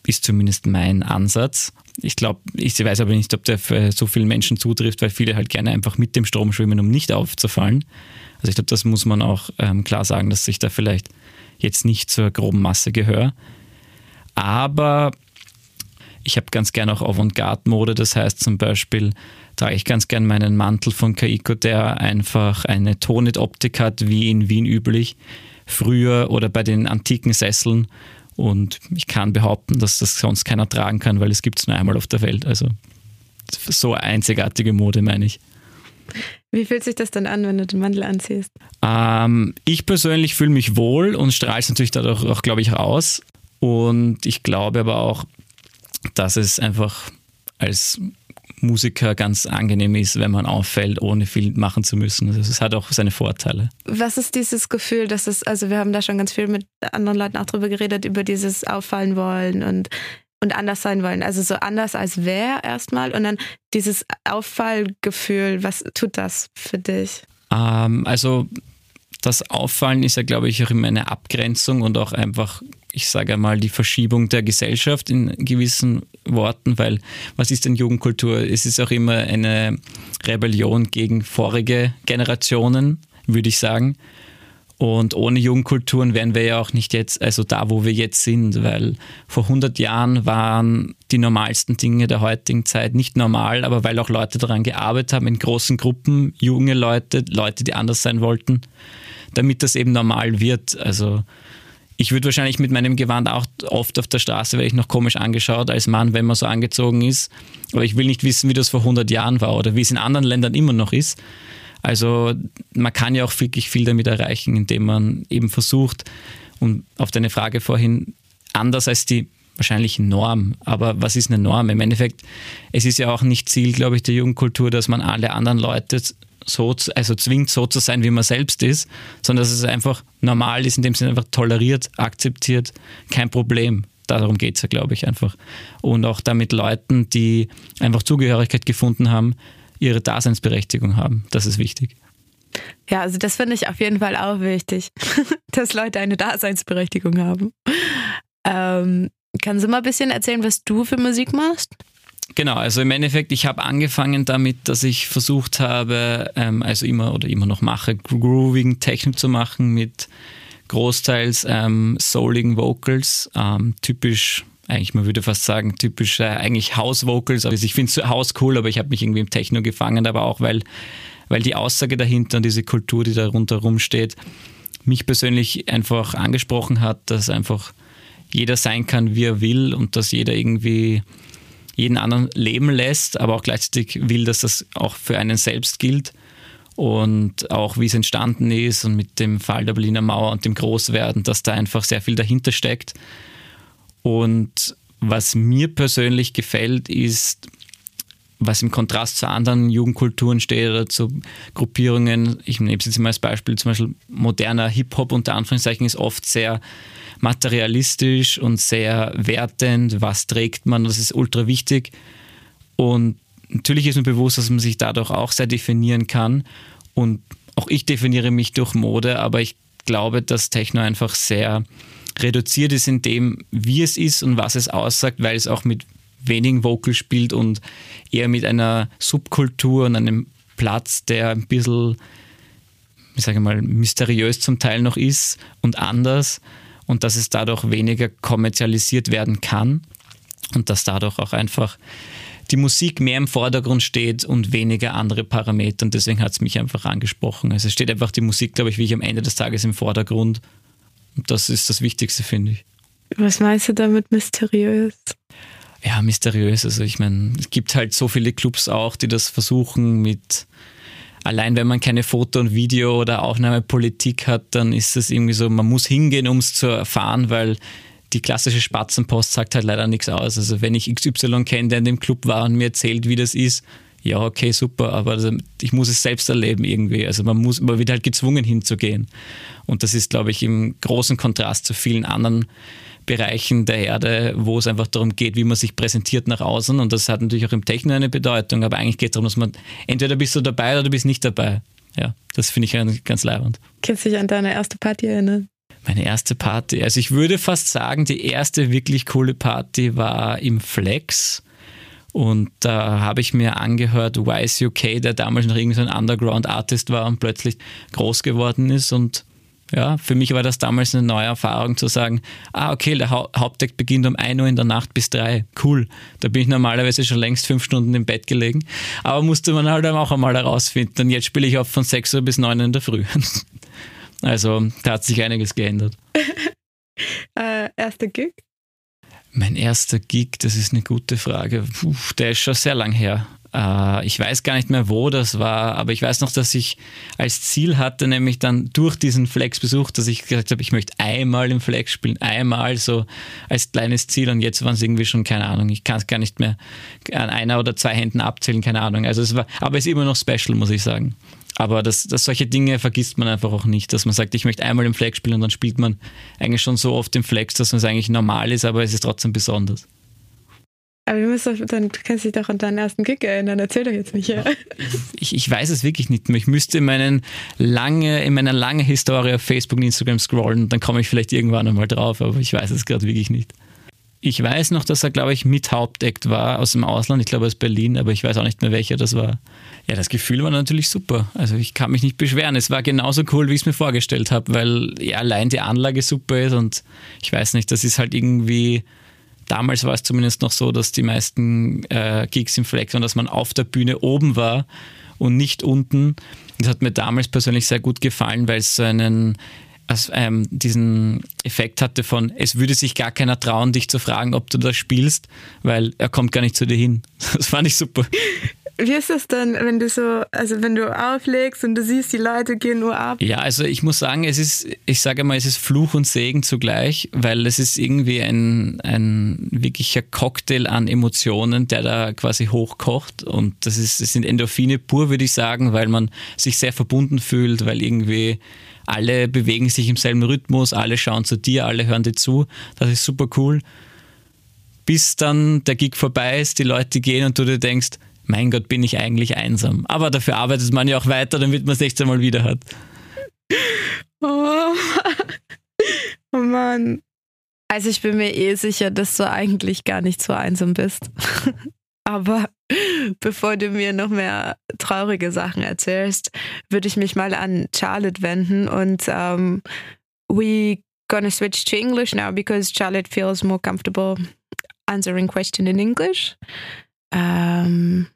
ist zumindest mein Ansatz. Ich glaube, ich weiß aber nicht, ob der für so viele Menschen zutrifft, weil viele halt gerne einfach mit dem Strom schwimmen, um nicht aufzufallen. Also ich glaube, das muss man auch ähm, klar sagen, dass ich da vielleicht jetzt nicht zur groben Masse gehöre. Aber ich habe ganz gerne auch Avantgarde-Mode, das heißt zum Beispiel trage ich ganz gerne meinen Mantel von Kaiko, der einfach eine Tonit-Optik hat, wie in Wien üblich, früher oder bei den antiken Sesseln und ich kann behaupten, dass das sonst keiner tragen kann, weil es gibt es nur einmal auf der Welt. Also so einzigartige Mode, meine ich. Wie fühlt sich das dann an, wenn du den Mantel anziehst? Ähm, ich persönlich fühle mich wohl und strahle es natürlich dadurch auch, glaube ich, raus. Und ich glaube aber auch, dass es einfach als Musiker ganz angenehm ist, wenn man auffällt, ohne viel machen zu müssen. Also es hat auch seine Vorteile. Was ist dieses Gefühl, dass es, also wir haben da schon ganz viel mit anderen Leuten auch drüber geredet, über dieses Auffallen wollen und, und anders sein wollen. Also so anders als wer erstmal und dann dieses Auffallgefühl, was tut das für dich? Ähm, also das Auffallen ist ja, glaube ich, auch immer eine Abgrenzung und auch einfach ich sage einmal, die Verschiebung der Gesellschaft in gewissen Worten, weil was ist denn Jugendkultur? Es ist auch immer eine Rebellion gegen vorige Generationen, würde ich sagen. Und ohne Jugendkulturen wären wir ja auch nicht jetzt, also da, wo wir jetzt sind, weil vor 100 Jahren waren die normalsten Dinge der heutigen Zeit nicht normal, aber weil auch Leute daran gearbeitet haben, in großen Gruppen, junge Leute, Leute, die anders sein wollten, damit das eben normal wird. Also ich würde wahrscheinlich mit meinem Gewand auch oft auf der Straße, werde ich noch komisch angeschaut als Mann, wenn man so angezogen ist. Aber ich will nicht wissen, wie das vor 100 Jahren war oder wie es in anderen Ländern immer noch ist. Also man kann ja auch wirklich viel damit erreichen, indem man eben versucht, und auf deine Frage vorhin, anders als die wahrscheinlich Norm. Aber was ist eine Norm? Im Endeffekt, es ist ja auch nicht Ziel, glaube ich, der Jugendkultur, dass man alle anderen Leute so, also zwingt so zu sein, wie man selbst ist, sondern dass es einfach normal ist, in dem Sinne einfach toleriert, akzeptiert, kein Problem. Darum geht es ja, glaube ich, einfach. Und auch damit Leuten, die einfach Zugehörigkeit gefunden haben, ihre Daseinsberechtigung haben. Das ist wichtig. Ja, also das finde ich auf jeden Fall auch wichtig, dass Leute eine Daseinsberechtigung haben. Ähm, Kannst du mal ein bisschen erzählen, was du für Musik machst? Genau, also im Endeffekt, ich habe angefangen damit, dass ich versucht habe, ähm, also immer oder immer noch mache, grooving Technik zu machen mit großteils ähm, souligen Vocals, ähm, typisch, eigentlich man würde fast sagen, typisch äh, eigentlich House Vocals. Also ich finde House cool, aber ich habe mich irgendwie im Techno gefangen, aber auch weil, weil die Aussage dahinter und diese Kultur, die da rundherum steht, mich persönlich einfach angesprochen hat, dass einfach jeder sein kann, wie er will und dass jeder irgendwie jeden anderen leben lässt, aber auch gleichzeitig will, dass das auch für einen selbst gilt und auch wie es entstanden ist und mit dem Fall der Berliner Mauer und dem Großwerden, dass da einfach sehr viel dahinter steckt. Und was mir persönlich gefällt, ist, was im Kontrast zu anderen Jugendkulturen steht oder zu Gruppierungen, ich nehme es jetzt mal als Beispiel, zum Beispiel moderner Hip-Hop unter Anführungszeichen ist oft sehr materialistisch und sehr wertend, was trägt man, das ist ultra wichtig. Und natürlich ist mir bewusst, dass man sich dadurch auch sehr definieren kann. Und auch ich definiere mich durch Mode, aber ich glaube, dass Techno einfach sehr reduziert ist in dem, wie es ist und was es aussagt, weil es auch mit wenigen Vocals spielt und eher mit einer Subkultur und einem Platz, der ein bisschen, ich sage mal, mysteriös zum Teil noch ist und anders und dass es dadurch weniger kommerzialisiert werden kann und dass dadurch auch einfach die Musik mehr im Vordergrund steht und weniger andere Parameter. Und deswegen hat es mich einfach angesprochen. Also es steht einfach die Musik, glaube ich, wie ich am Ende des Tages im Vordergrund. Und das ist das Wichtigste, finde ich. Was meinst du damit mysteriös? Ja, mysteriös. Also ich meine, es gibt halt so viele Clubs auch, die das versuchen mit allein wenn man keine Foto- und Video- oder Aufnahmepolitik hat, dann ist es irgendwie so, man muss hingehen, um es zu erfahren, weil die klassische Spatzenpost sagt halt leider nichts aus. Also wenn ich XY kenne, der in dem Club war und mir erzählt, wie das ist, ja, okay, super, aber ich muss es selbst erleben irgendwie. Also man muss, man wird halt gezwungen hinzugehen. Und das ist, glaube ich, im großen Kontrast zu vielen anderen Bereichen der Erde, wo es einfach darum geht, wie man sich präsentiert nach außen. Und das hat natürlich auch im Techno eine Bedeutung, aber eigentlich geht es darum, dass man entweder bist du dabei oder du bist nicht dabei. Ja, das finde ich ganz leibend. Kannst du dich an deine erste Party erinnern? Meine erste Party, also ich würde fast sagen, die erste wirklich coole Party war im Flex. Und da habe ich mir angehört, Wise UK, der damals noch irgendwie so ein Underground-Artist war und plötzlich groß geworden ist. Und ja, für mich war das damals eine neue Erfahrung zu sagen, ah, okay, der ha Hauptdeck beginnt um 1 Uhr in der Nacht bis 3. Cool. Da bin ich normalerweise schon längst fünf Stunden im Bett gelegen. Aber musste man halt auch einmal herausfinden. Und jetzt spiele ich oft von 6 Uhr bis 9 Uhr in der Früh. Also da hat sich einiges geändert. äh, erster Gig? Mein erster Gig, das ist eine gute Frage. Puh, der ist schon sehr lang her. Äh, ich weiß gar nicht mehr, wo das war, aber ich weiß noch, dass ich als Ziel hatte, nämlich dann durch diesen Flex-Besuch, dass ich gesagt habe, ich möchte einmal im Flex spielen, einmal so als kleines Ziel und jetzt waren es irgendwie schon, keine Ahnung, ich kann es gar nicht mehr an einer oder zwei Händen abzählen, keine Ahnung. Also es war, aber es ist immer noch special, muss ich sagen. Aber das, das, solche Dinge vergisst man einfach auch nicht, dass man sagt, ich möchte einmal im Flex spielen und dann spielt man eigentlich schon so oft im Flex, dass es eigentlich normal ist, aber es ist trotzdem besonders. Aber du, musst doch, dann, du kannst dich doch an deinen ersten Gig erinnern. Erzähl doch jetzt nicht. Ja. Ich, ich weiß es wirklich nicht mehr. Ich müsste in, meinen lange, in meiner langen Historie auf Facebook und Instagram scrollen. Dann komme ich vielleicht irgendwann einmal drauf, aber ich weiß es gerade wirklich nicht. Ich weiß noch, dass er, glaube ich, mit Hauptakt war aus dem Ausland. Ich glaube aus Berlin, aber ich weiß auch nicht mehr, welcher das war. Ja, das Gefühl war natürlich super. Also ich kann mich nicht beschweren. Es war genauso cool, wie ich es mir vorgestellt habe, weil ja, allein die Anlage super ist und ich weiß nicht, das ist halt irgendwie damals war es zumindest noch so, dass die meisten äh, Gigs im Flex waren, dass man auf der Bühne oben war und nicht unten. Das hat mir damals persönlich sehr gut gefallen, weil es so einen also, ähm, diesen Effekt hatte von, es würde sich gar keiner trauen, dich zu fragen, ob du das spielst, weil er kommt gar nicht zu dir hin. Das fand ich super. Wie ist das dann, wenn du so, also wenn du auflegst und du siehst, die Leute gehen nur ab? Ja, also ich muss sagen, es ist, ich sage mal, es ist Fluch und Segen zugleich, weil es ist irgendwie ein, ein wirklicher Cocktail an Emotionen, der da quasi hochkocht. Und das ist, das sind Endorphine pur, würde ich sagen, weil man sich sehr verbunden fühlt, weil irgendwie alle bewegen sich im selben Rhythmus, alle schauen zu dir, alle hören dir zu. Das ist super cool. Bis dann der Gig vorbei ist, die Leute gehen und du dir denkst, mein Gott, bin ich eigentlich einsam. Aber dafür arbeitet man ja auch weiter, damit man es nächstes Mal wieder hat. Oh, oh Mann. Also ich bin mir eh sicher, dass du eigentlich gar nicht so einsam bist. Aber bevor du mir noch mehr traurige Sachen erzählst, würde ich mich mal an Charlotte wenden und um, ähm, we gonna switch to English now because Charlotte feels more comfortable answering question in English. Um,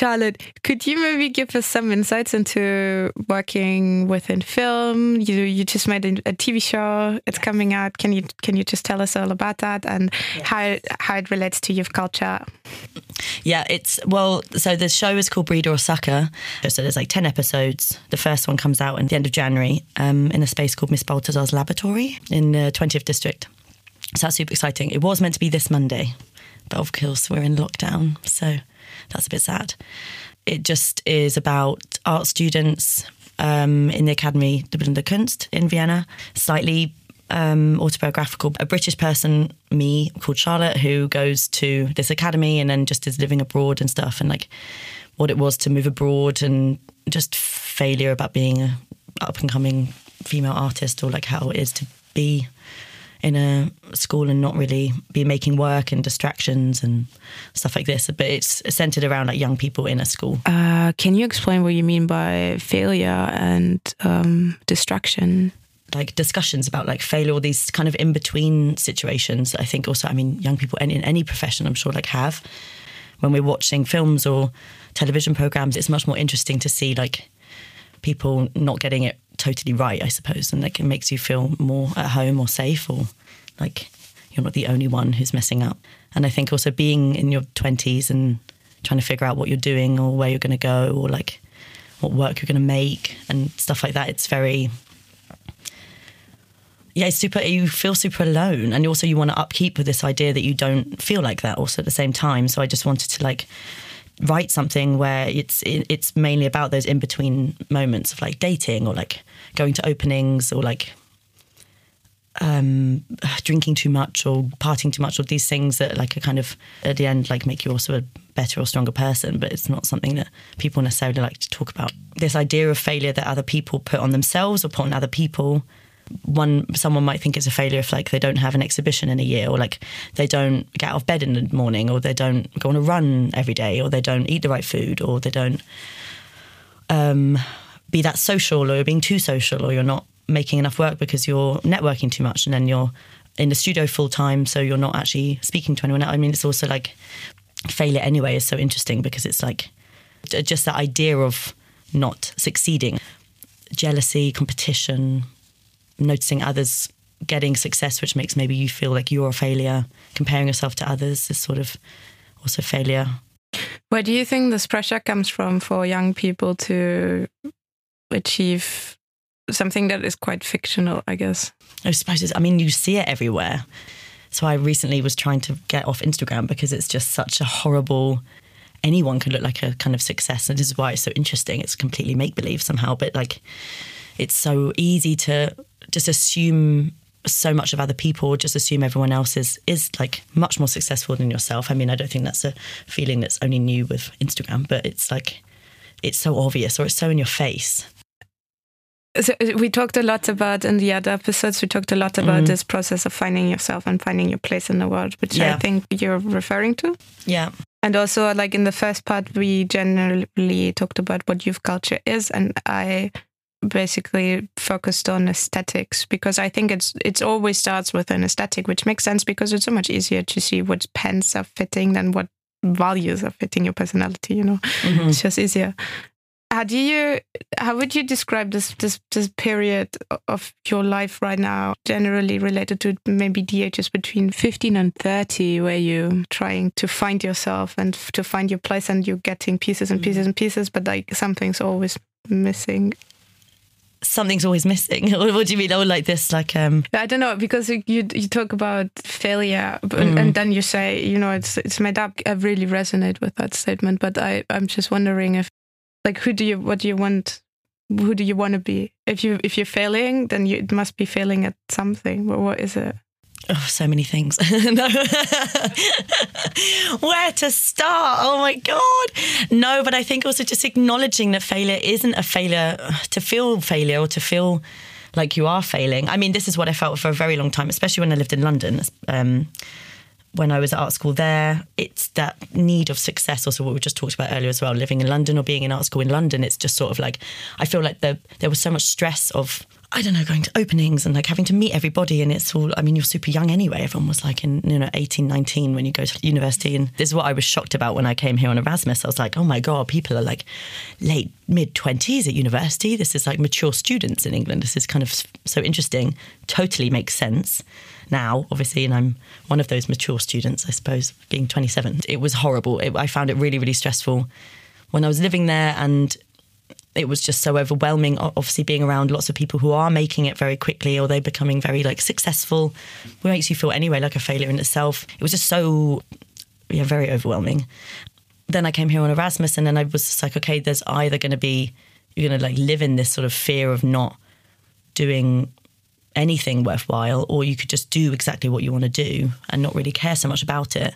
Charlotte, could you maybe give us some insights into working within film? You you just made a, TV show; it's coming out. Can you can you just tell us all about that and yeah. how how it relates to youth culture? Yeah, it's well. So the show is called Breeder or Sucker. So there's like ten episodes. The first one comes out at the end of January um, in a space called Miss Baltazar's Laboratory in the 20th district. So that's super exciting. It was meant to be this Monday, but of course we're in lockdown, so that's a bit sad. It just is about art students um, in the Academy de Bildende Kunst in Vienna, slightly um, autobiographical. A British person, me, called Charlotte, who goes to this academy and then just is living abroad and stuff, and like what it was to move abroad and just failure about being a up and coming female artist, or like how it is to be in a school and not really be making work and distractions and stuff like this. But it's centered around like young people in a school. Uh, can you explain what you mean by failure and um, distraction? like discussions about like failure or these kind of in between situations i think also i mean young people in, in any profession i'm sure like have when we're watching films or television programs it's much more interesting to see like people not getting it totally right, I suppose, and like it makes you feel more at home or safe, or like you're not the only one who's messing up. And I think also being in your twenties and trying to figure out what you're doing or where you're going to go or like what work you're going to make and stuff like that. It's very yeah, it's super. You feel super alone, and also you want to upkeep with this idea that you don't feel like that. Also at the same time, so I just wanted to like write something where it's it's mainly about those in between moments of like dating or like going to openings or like um, drinking too much or partying too much or these things that like are kind of at the end like make you also a better or stronger person but it's not something that people necessarily like to talk about. This idea of failure that other people put on themselves or put on other people one someone might think it's a failure if like they don't have an exhibition in a year or like they don't get out of bed in the morning or they don't go on a run every day or they don't eat the right food or they don't um, be that social or you're being too social or you're not making enough work because you're networking too much and then you're in the studio full time so you're not actually speaking to anyone else. I mean it's also like failure anyway is so interesting because it's like just that idea of not succeeding jealousy competition noticing others getting success, which makes maybe you feel like you're a failure. Comparing yourself to others is sort of also failure. Where do you think this pressure comes from for young people to achieve something that is quite fictional, I guess? I suppose, I mean, you see it everywhere. So I recently was trying to get off Instagram because it's just such a horrible. Anyone can look like a kind of success, and this is why it's so interesting. It's completely make believe somehow, but like, it's so easy to just assume so much of other people just assume everyone else is is like much more successful than yourself i mean i don't think that's a feeling that's only new with instagram but it's like it's so obvious or it's so in your face so uh, we talked a lot about in the other episodes we talked a lot about mm. this process of finding yourself and finding your place in the world which yeah. i think you're referring to yeah and also like in the first part we generally talked about what youth culture is and i basically focused on aesthetics because I think it's it's always starts with an aesthetic, which makes sense because it's so much easier to see what pants are fitting than what values are fitting your personality. You know, mm-hmm. it's just easier. How do you? How would you describe this this this period of your life right now, generally related to maybe the ages between fifteen and thirty, where you're trying to find yourself and to find your place, and you're getting pieces and pieces mm-hmm. and pieces, but like something's always missing something's always missing. what do you mean? Oh, like this, like um. I don't know because you you talk about failure, mm. and then you say you know it's it's made up. I really resonate with that statement, but I I'm just wondering if like who do you what do you want who do you want to be if you if you're failing then you it must be failing at something but what is it Oh, so many things. Where to start? Oh my God. No, but I think also just acknowledging that failure isn't a failure to feel failure or to feel like you are failing. I mean, this is what I felt for a very long time, especially when I lived in London. Um, when I was at art school there, it's that need of success, also what we just talked about earlier as well, living in London or being in art school in London. It's just sort of like, I feel like the, there was so much stress of, I don't know, going to openings and like having to meet everybody. And it's all, I mean, you're super young anyway. Everyone was like in, you know, 18, 19 when you go to university. And this is what I was shocked about when I came here on Erasmus. I was like, oh my God, people are like late, mid 20s at university. This is like mature students in England. This is kind of so interesting. Totally makes sense now, obviously, and I'm one of those mature students, I suppose, being 27. It was horrible. It, I found it really, really stressful when I was living there, and it was just so overwhelming. Obviously, being around lots of people who are making it very quickly, or they're becoming very like successful, it makes you feel anyway like a failure in itself. It was just so, yeah, very overwhelming. Then I came here on Erasmus, and then I was like, okay, there's either going to be you're going to like live in this sort of fear of not doing anything worthwhile, or you could just do exactly what you want to do and not really care so much about it.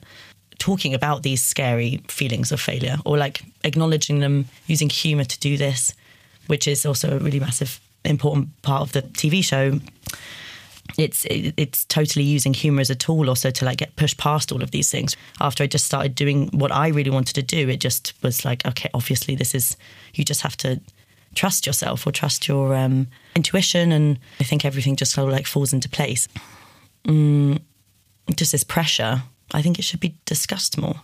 Talking about these scary feelings of failure, or like acknowledging them, using humor to do this, which is also a really massive, important part of the TV show. It's it's totally using humor as a tool, also to like get pushed past all of these things. After I just started doing what I really wanted to do, it just was like, okay, obviously this is you just have to trust yourself or trust your um, intuition, and I think everything just sort of like falls into place. Mm, just this pressure, I think it should be discussed more.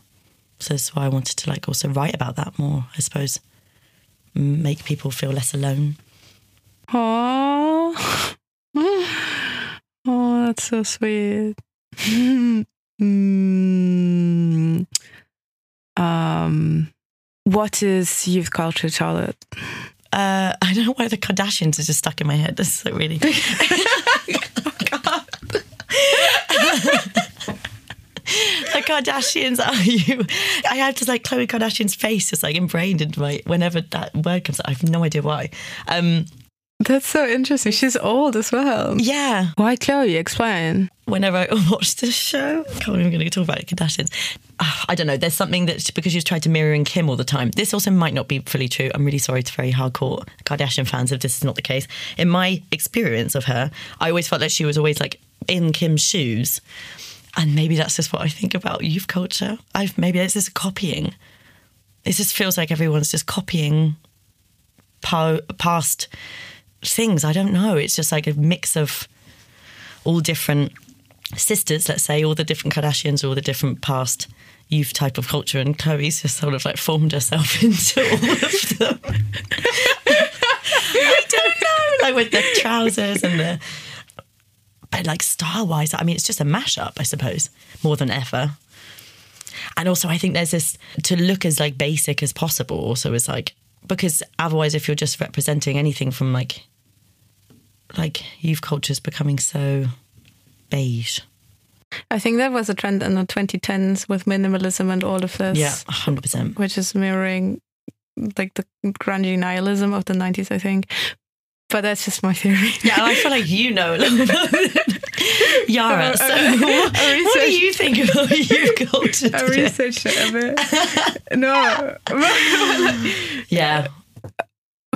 So that's why I wanted to like also write about that more. I suppose make people feel less alone. Oh, oh, that's so sweet. mm. Um, what is youth culture, Charlotte? Uh, I don't know why the Kardashians are just stuck in my head. This is so really. oh God. the Kardashians are you? I have just like Khloe Kardashian's face just like ingrained into my whenever that word comes. Up. I have no idea why. Um, That's so interesting. She's old as well. Yeah. Why Khloe? Explain. Whenever I watch this show, I can't even going to talk about Kardashians. Uh, I don't know. There's something that because she's tried to mirror in Kim all the time. This also might not be fully true. I'm really sorry to very hardcore Kardashian fans if this is not the case. In my experience of her, I always felt like she was always like in Kim's shoes. And maybe that's just what I think about youth culture. I've maybe it's just copying. It just feels like everyone's just copying po- past things. I don't know. It's just like a mix of all different sisters, let's say, all the different Kardashians, all the different past youth type of culture, and Khloe's just sort of like formed herself into all of them. I don't know, like with the trousers and the. But like style wise, I mean, it's just a mashup, I suppose, more than ever. And also, I think there's this to look as like basic as possible. Also, is like because otherwise, if you're just representing anything from like like youth culture is becoming so beige. I think that was a trend in the 2010s with minimalism and all of this. Yeah, 100%. Which is mirroring like the grungy nihilism of the 90s, I think. But that's just my theory. Yeah, I feel like you know a little bit. Yara, so what, what do you think about youth culture? I researched it a bit. no. yeah.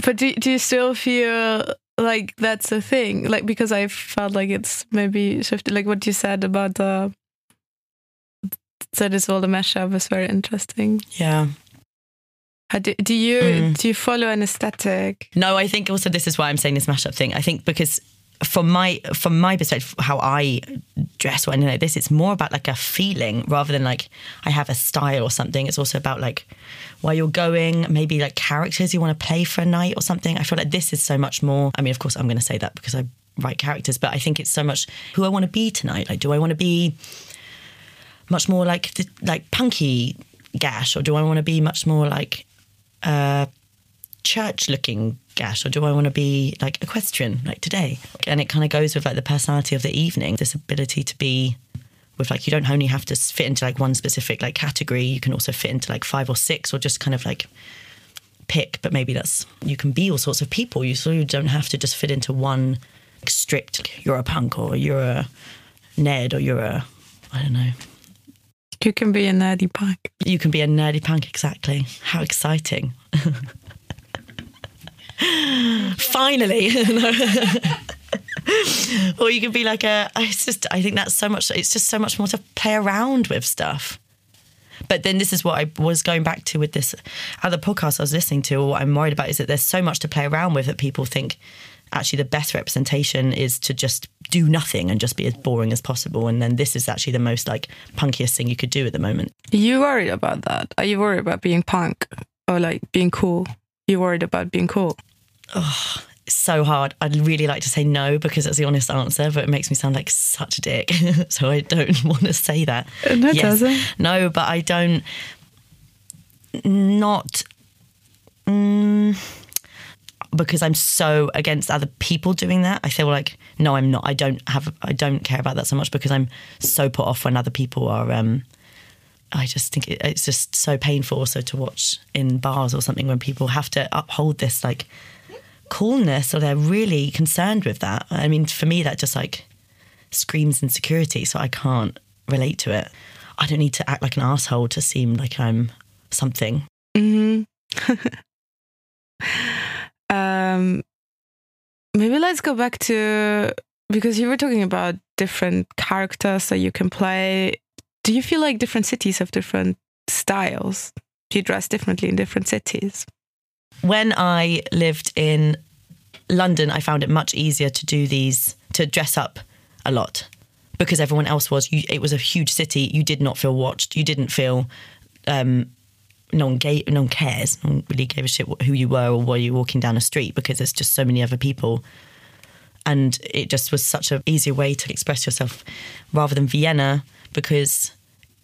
But do, do you still feel like that's a thing like because i felt like it's maybe shifted like what you said about the that is all the mashup is very interesting yeah do, do you mm. do you follow an aesthetic no i think also this is why i'm saying this mashup thing. I think because from my from my perspective how i dress when I know this it's more about like a feeling rather than like i have a style or something. It's also about like where you're going maybe like characters you want to play for a night or something. I feel like this is so much more i mean of course i'm going to say that because i write characters but i think it's so much who i want to be tonight. Like do i want to be much more like like punky gash or do i want to be much more like uh church looking gash or do I want to be like equestrian like today? And it kind of goes with like the personality of the evening, this ability to be with like you don't only have to fit into like one specific like category, you can also fit into like five or six or just kind of like pick, but maybe that's you can be all sorts of people. You so you don't have to just fit into one like, strict you're a punk or you're a Ned or you're a I don't know. You can be a nerdy punk. You can be a nerdy punk, exactly. How exciting. Finally. or you could be like a. It's just. I think that's so much. It's just so much more to play around with stuff. But then this is what I was going back to with this other podcast I was listening to. Or what I'm worried about is that there's so much to play around with that people think actually the best representation is to just do nothing and just be as boring as possible. And then this is actually the most like punkiest thing you could do at the moment. Are you worried about that? Are you worried about being punk or like being cool? You worried about being cool? Oh, it's so hard. I'd really like to say no because it's the honest answer, but it makes me sound like such a dick. so I don't want to say that. No, it doesn't. No, but I don't. Not. Mm, because I'm so against other people doing that. I feel like no, I'm not. I don't have. I don't care about that so much because I'm so put off when other people are. Um, I just think it, it's just so painful also to watch in bars or something when people have to uphold this like coolness or they're really concerned with that. I mean, for me, that just like screams insecurity. So I can't relate to it. I don't need to act like an asshole to seem like I'm something. hmm um, maybe let's go back to because you were talking about different characters that you can play. Do you feel like different cities have different styles? Do you dress differently in different cities? When I lived in London, I found it much easier to do these, to dress up a lot because everyone else was. You, it was a huge city. You did not feel watched. You didn't feel um, no one gave, no one cares. No one really gave a shit who you were or why you walking down a street because there's just so many other people. And it just was such an easier way to express yourself rather than Vienna because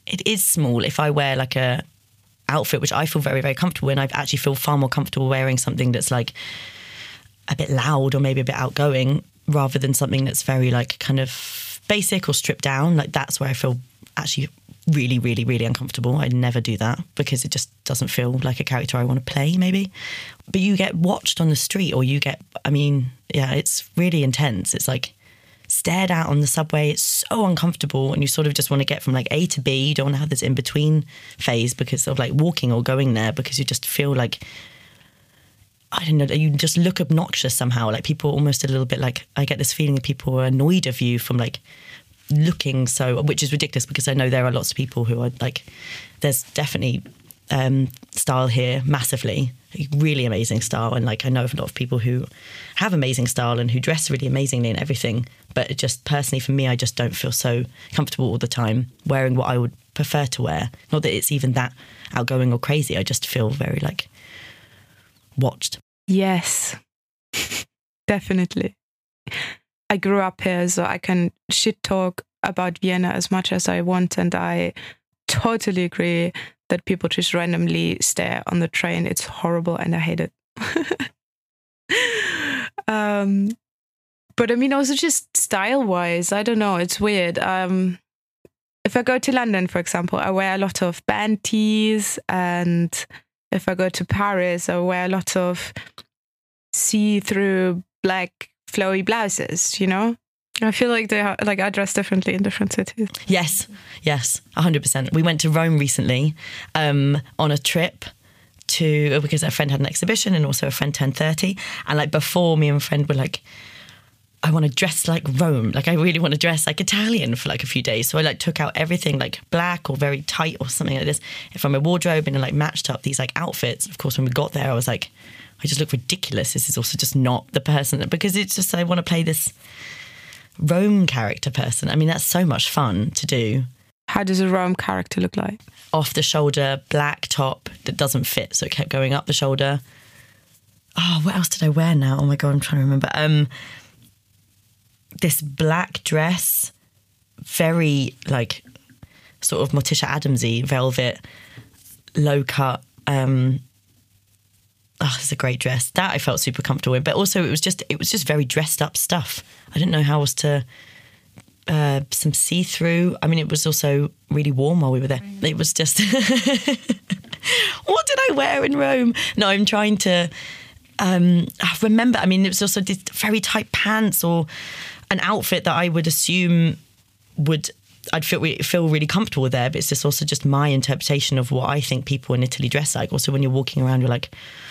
it is small. If I wear like a outfit which I feel very very comfortable in, I actually feel far more comfortable wearing something that's like a bit loud or maybe a bit outgoing rather than something that's very like kind of basic or stripped down. Like that's where I feel actually really, really, really uncomfortable. I never do that because it just doesn't feel like a character I want to play, maybe. But you get watched on the street, or you get, I mean, yeah, it's really intense. It's like stared at on the subway. It's so uncomfortable, and you sort of just want to get from like A to B. You don't want to have this in between phase because of like walking or going there because you just feel like. I don't know, you just look obnoxious somehow. Like people almost a little bit like, I get this feeling that people are annoyed of you from like looking so, which is ridiculous because I know there are lots of people who are like, there's definitely um, style here massively, really amazing style. And like, I know of a lot of people who have amazing style and who dress really amazingly and everything. But just personally for me, I just don't feel so comfortable all the time wearing what I would prefer to wear. Not that it's even that outgoing or crazy. I just feel very like watched. Yes, definitely. I grew up here, so I can shit talk about Vienna as much as I want, and I totally agree that people just randomly stare on the train. It's horrible, and I hate it. um, but I mean, also just style-wise, I don't know. It's weird. Um, if I go to London, for example, I wear a lot of band tees, and if I go to Paris, I wear a lot of see-through black flowy blouses, you know? I feel like they are, like I dress differently in different cities. Yes, yes, hundred percent. We went to Rome recently um, on a trip to because a friend had an exhibition and also a friend turned thirty, and like before, me and a friend were like. I want to dress like Rome. Like I really want to dress like Italian for like a few days. So I like took out everything like black or very tight or something like this from my wardrobe and like matched up these like outfits. Of course, when we got there, I was like, I just look ridiculous. This is also just not the person because it's just I want to play this Rome character person. I mean, that's so much fun to do. How does a Rome character look like? Off the shoulder, black top that doesn't fit, so it kept going up the shoulder. Oh, what else did I wear now? Oh my god, I'm trying to remember. Um, this black dress, very like sort of Morticia Adamsy velvet, low cut. Um, oh, it's a great dress. That I felt super comfortable in. But also, it was just it was just very dressed up stuff. I didn't know how else to. Uh, some see through. I mean, it was also really warm while we were there. It was just. what did I wear in Rome? No, I'm trying to um, remember. I mean, it was also very tight pants or an outfit that I would assume would I'd feel feel really comfortable there, but it's just also just my interpretation of what I think people in Italy dress like. Also, when you're walking around, you're like,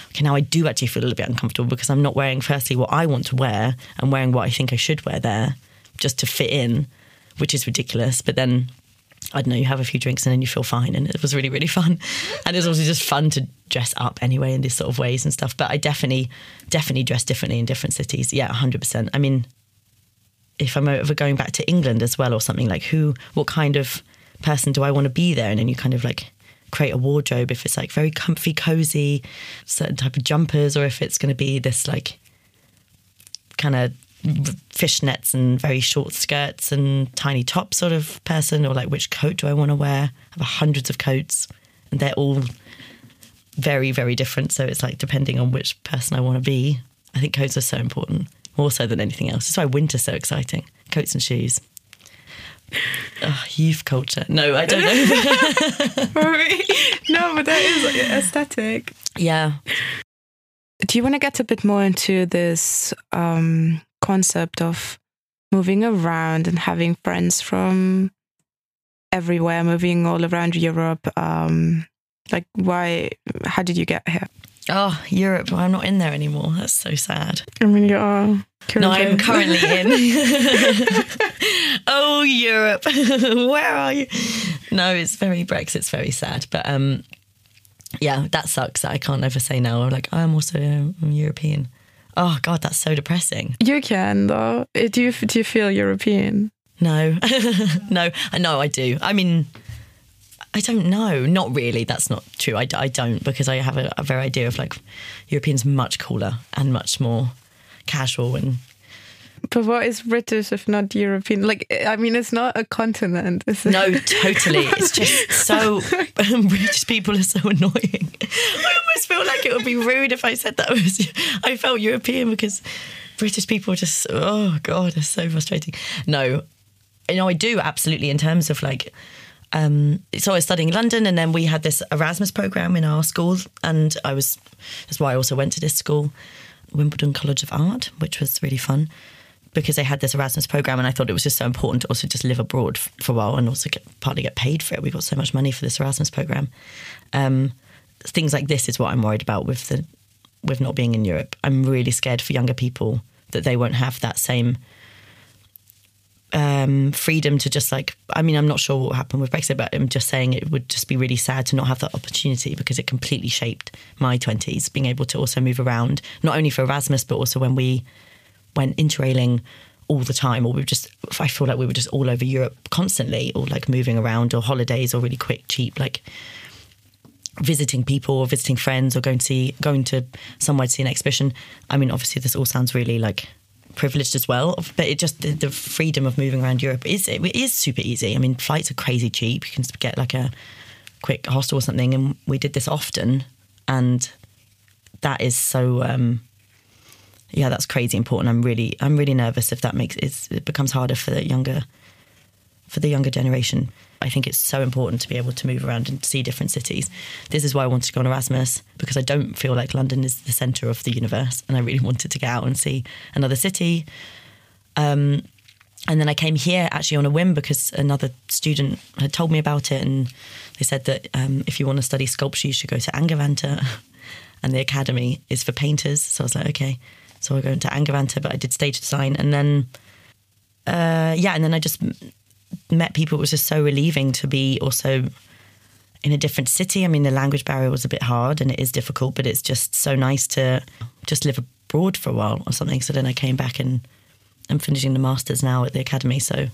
okay, now I do actually feel a little bit uncomfortable because I'm not wearing firstly what I want to wear and wearing what I think I should wear there just to fit in, which is ridiculous. But then I don't know, you have a few drinks and then you feel fine. And it was really, really fun. And it was also just fun to dress up anyway in these sort of ways and stuff. But I definitely, definitely dress differently in different cities. Yeah, 100%. I mean, if I'm ever going back to England as well or something, like who, what kind of person do I want to be there? And then you kind of like create a wardrobe if it's like very comfy, cozy, certain type of jumpers, or if it's going to be this like kind of fishnets and very short skirts and tiny top sort of person, or like which coat do I want to wear? I have hundreds of coats, and they're all very, very different. So it's like depending on which person I want to be. I think coats are so important, more so than anything else. That's why winter's so exciting. Coats and shoes. Oh, youth culture. No, I don't know. no, but that is aesthetic. Yeah. Do you want to get a bit more into this um, concept of moving around and having friends from everywhere, moving all around Europe? Um, like, why? How did you get here? Oh, Europe. Well, I'm not in there anymore. That's so sad. I mean, you are. No, I'm currently in. oh, Europe. Where are you? No, it's very Brexit's very sad. But um, yeah, that sucks. I can't ever say no. I'm like, I'm also um, European. Oh God, that's so depressing. You can though. Do you do you feel European? No, no, no. I do. I mean, I don't know. Not really. That's not true. I, I don't because I have a, a very idea of like Europeans much cooler and much more casual and but what is British if not European? Like, I mean, it's not a continent. Is it? No, totally. It's just so British people are so annoying. I almost feel like it would be rude if I said that I was. I felt European because British people are just oh god, it's so frustrating. No, you know, I do absolutely in terms of like. Um, so I was studying in London, and then we had this Erasmus program in our school, and I was that's why I also went to this school, Wimbledon College of Art, which was really fun because they had this Erasmus program, and I thought it was just so important to also just live abroad for a while and also get, partly get paid for it. We got so much money for this Erasmus program. Um, things like this is what I'm worried about with the with not being in Europe. I'm really scared for younger people that they won't have that same um, freedom to just like. I mean, I'm not sure what happened with Brexit, but I'm just saying it would just be really sad to not have that opportunity because it completely shaped my 20s. Being able to also move around, not only for Erasmus, but also when we went interrailing all the time, or we were just, I feel like we were just all over Europe constantly, or like moving around, or holidays, or really quick, cheap, like visiting people or visiting friends, or going to see, going to somewhere to see an exhibition. I mean, obviously, this all sounds really like privileged as well, but it just the, the freedom of moving around Europe is it is super easy. I mean, flights are crazy cheap. You can get like a quick hostel or something, and we did this often, and that is so. Um, yeah, that's crazy important. I'm really, I'm really nervous if that makes it becomes harder for the younger, for the younger generation. I think it's so important to be able to move around and see different cities. This is why I wanted to go on Erasmus because I don't feel like London is the centre of the universe, and I really wanted to get out and see another city. Um, and then I came here actually on a whim because another student had told me about it, and they said that um, if you want to study sculpture, you should go to Angewandte, and the academy is for painters. So I was like, okay. So I go into Angewandte, but I did stage design, and then uh, yeah, and then I just met people. It was just so relieving to be also in a different city. I mean, the language barrier was a bit hard, and it is difficult, but it's just so nice to just live abroad for a while or something. So then I came back and I'm finishing the masters now at the academy. So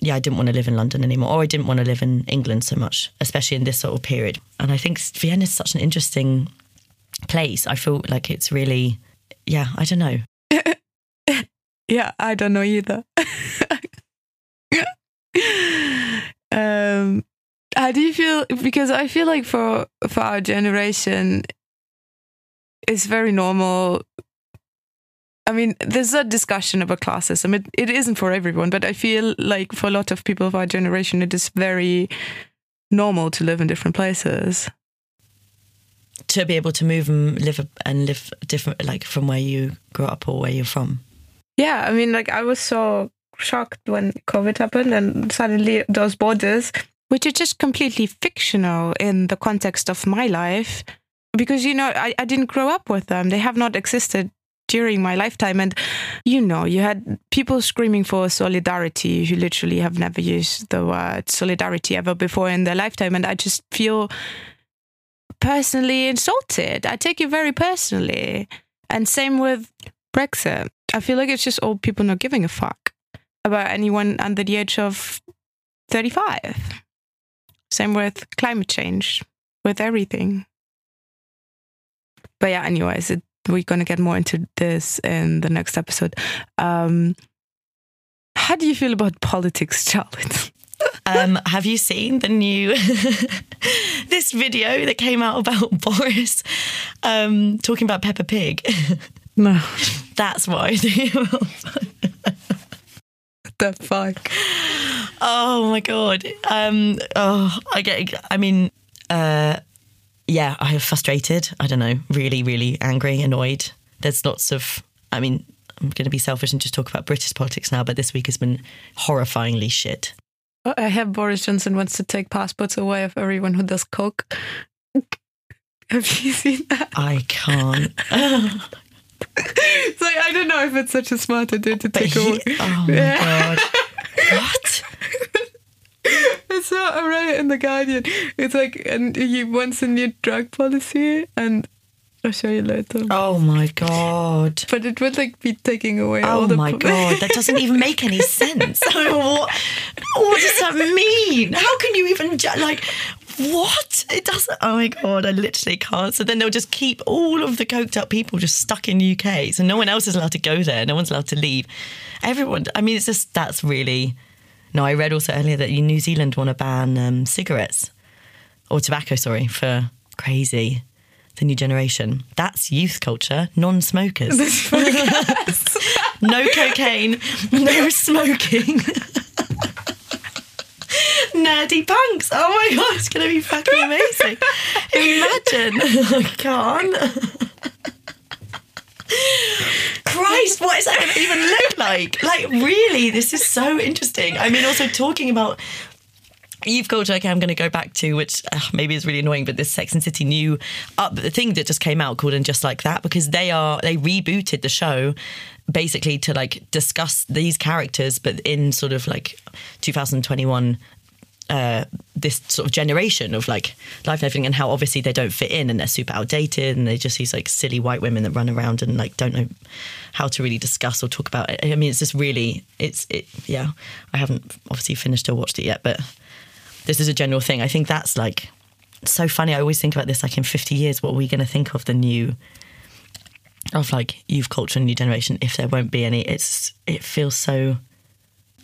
yeah, I didn't want to live in London anymore, or I didn't want to live in England so much, especially in this sort of period. And I think Vienna is such an interesting place. I feel like it's really yeah, I don't know. yeah, I don't know either. um, how do you feel? Because I feel like for for our generation, it's very normal. I mean, there's a discussion about classism. It it isn't for everyone, but I feel like for a lot of people of our generation, it is very normal to live in different places to be able to move and live and live different, like from where you grew up or where you're from. Yeah, I mean, like I was so shocked when COVID happened and suddenly those borders, which are just completely fictional in the context of my life, because, you know, I, I didn't grow up with them. They have not existed during my lifetime. And, you know, you had people screaming for solidarity who literally have never used the word solidarity ever before in their lifetime. And I just feel personally insulted. I take it very personally. And same with Brexit. I feel like it's just old people not giving a fuck about anyone under the age of 35. Same with climate change, with everything. But yeah, anyways, it, we're going to get more into this in the next episode. Um, how do you feel about politics, Charlotte? Um, have you seen the new this video that came out about Boris um, talking about Peppa Pig? No. That's why. the fuck? Oh my god. Um, oh, I get. I mean, uh, yeah, I am frustrated. I don't know, really, really angry, annoyed. There's lots of. I mean, I'm going to be selfish and just talk about British politics now, but this week has been horrifyingly shit. I have Boris Johnson wants to take passports away of everyone who does coke. Have you seen that? I can't. it's like I don't know if it's such a smart idea to take away. Oh my god! What? It's so I read it in the Guardian. It's like and he wants a new drug policy, and I'll show you later. Oh my god! But it would like be taking away all oh the Oh my god! That doesn't even make any sense. what, what does that mean? How can you even like? What? It doesn't. Oh my god! I literally can't. So then they'll just keep all of the coked up people just stuck in UK. So no one else is allowed to go there. No one's allowed to leave. Everyone. I mean, it's just that's really. No, I read also earlier that New Zealand want to ban um, cigarettes or tobacco. Sorry for crazy. The new generation. That's youth culture. Non-smokers. no cocaine. No smoking. Nerdy punks. Oh my god, it's gonna be fucking amazing. Imagine. I can't. Christ, what is that going to even look like? Like, really, this is so interesting. I mean, also talking about youth culture. Okay, I'm going to go back to which uh, maybe is really annoying, but this Sex and City new up the thing that just came out called and just like that because they are they rebooted the show basically to like discuss these characters, but in sort of like 2021 uh, this sort of generation of like life and everything, and how obviously they don't fit in and they're super outdated, and they're just these like silly white women that run around and like don't know how to really discuss or talk about it. I mean, it's just really, it's it. Yeah, I haven't obviously finished or watched it yet, but this is a general thing. I think that's like so funny. I always think about this like in 50 years, what are we going to think of the new of like youth culture and new generation if there won't be any? It's it feels so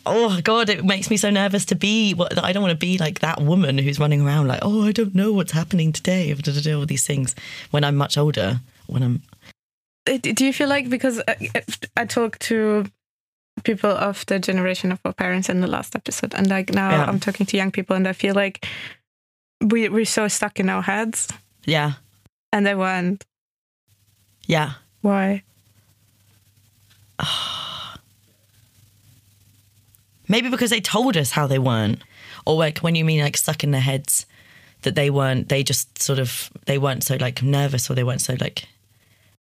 oh god it makes me so nervous to be what i don't want to be like that woman who's running around like oh i don't know what's happening today all these things when i'm much older when i'm uh, Do you feel like because uh, uh, I, I talked to people of the generation of our parents in the last episode, and like now Yeah. I'm talking to young people, and I feel like we we're so stuck in our heads, yeah and they weren't. yeah Why? Ah. Maybe because they told us how they weren't or like when you mean like stuck in their heads that they weren't they just sort of they weren't so like nervous or they weren't so like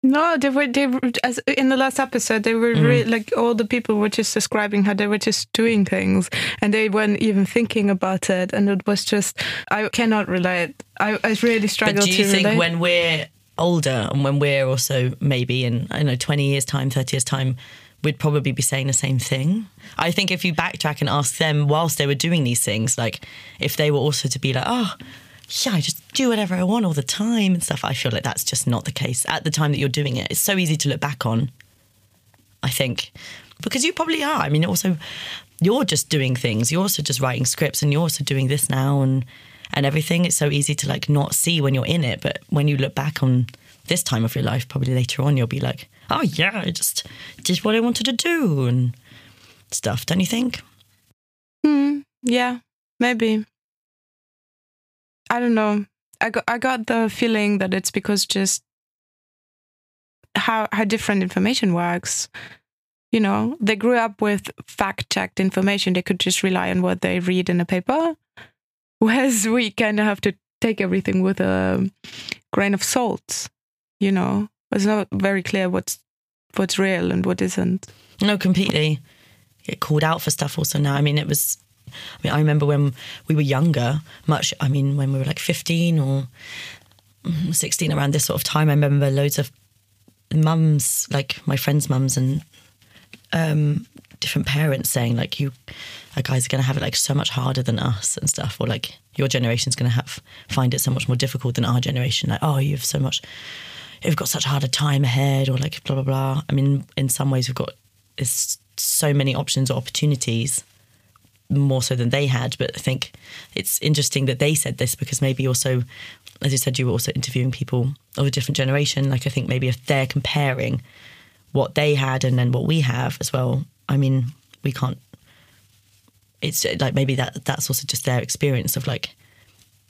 No, they were they were, as in the last episode they were re- Mm. like all the people were just describing how they were just doing things and they weren't even thinking about it, and it was just I cannot relate. I, I really struggle but do you to think relate. when we're older and when we're also maybe in I don't know 20 years time 30 years time we'd probably be saying the same thing. I think if you backtrack and ask them whilst they were doing these things like if they were also to be like oh yeah I just do whatever I want all the time and stuff I feel like that's just not the case at the time that you're doing it. It's so easy to look back on I think because you probably are. I mean also you're just doing things. You're also just writing scripts and you're also doing this now and and everything. It's so easy to like not see when you're in it. But when you look back on this time of your life probably later on you'll be like oh yeah i just did what i wanted to do and stuff don't you think Hmm, yeah, maybe. I don't know. I got I got the feeling that it's because just how how different information works. you know, they grew up with fact checked information. They could just rely on what they read in a paper. Whereas we kind of have to take everything with a grain of salt, you know. It's not very clear what's what's real and what isn't. No, completely. Get called out for stuff also now. I mean, it was. I mean, I remember when we were younger, much. I mean, when we were like fifteen or sixteen, around this sort of time, I remember loads of mums, like my friends' mums, and um, different parents saying like, "You, you guys are going to have it like so much harder than us and stuff," or like, "Your generation's going to have find it so much more difficult than our generation." Like, "Oh, you have so much." We've got such a harder time ahead, or like blah blah blah. I mean, in some ways, we've got so many options or opportunities more so than they had. But I think it's interesting that they said this because maybe also, as you said, you were also interviewing people of a different generation. Like I think maybe if they're comparing what they had and then what we have as well, I mean, we can't. It's like maybe that that's also just their experience of like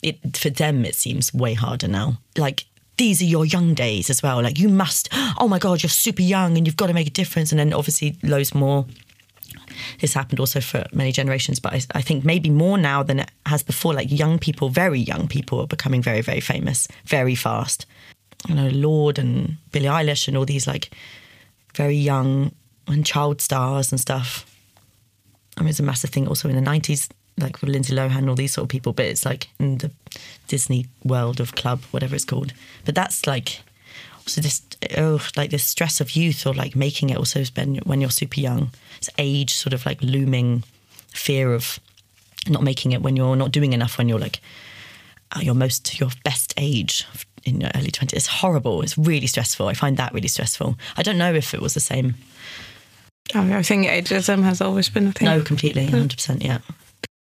it for them. It seems way harder now. Like these are your young days as well. Like you must, oh my God, you're super young and you've got to make a difference. And then obviously loads more. This happened also for many generations, but I, I, think maybe more now than it has before. Like young people, very young people are becoming very, very famous very fast. You know, Lord and Billie Eilish and all these like very young and child stars and stuff. I mean, it's a massive thing also in the 90s like with Lindsay Lohan, all these sort of people, but it's like in the Disney world of club, whatever it's called. But that's like also this oh like this stress of youth or like making it also spend when you're super young. It's age sort of like looming fear of not making it when you're not doing enough when you're like your most your best age in your early 20s. It's horrible. It's really stressful. I find that really stressful. I don't know if it was the same. I think ageism has always been a thing. No, completely, 100%, yeah.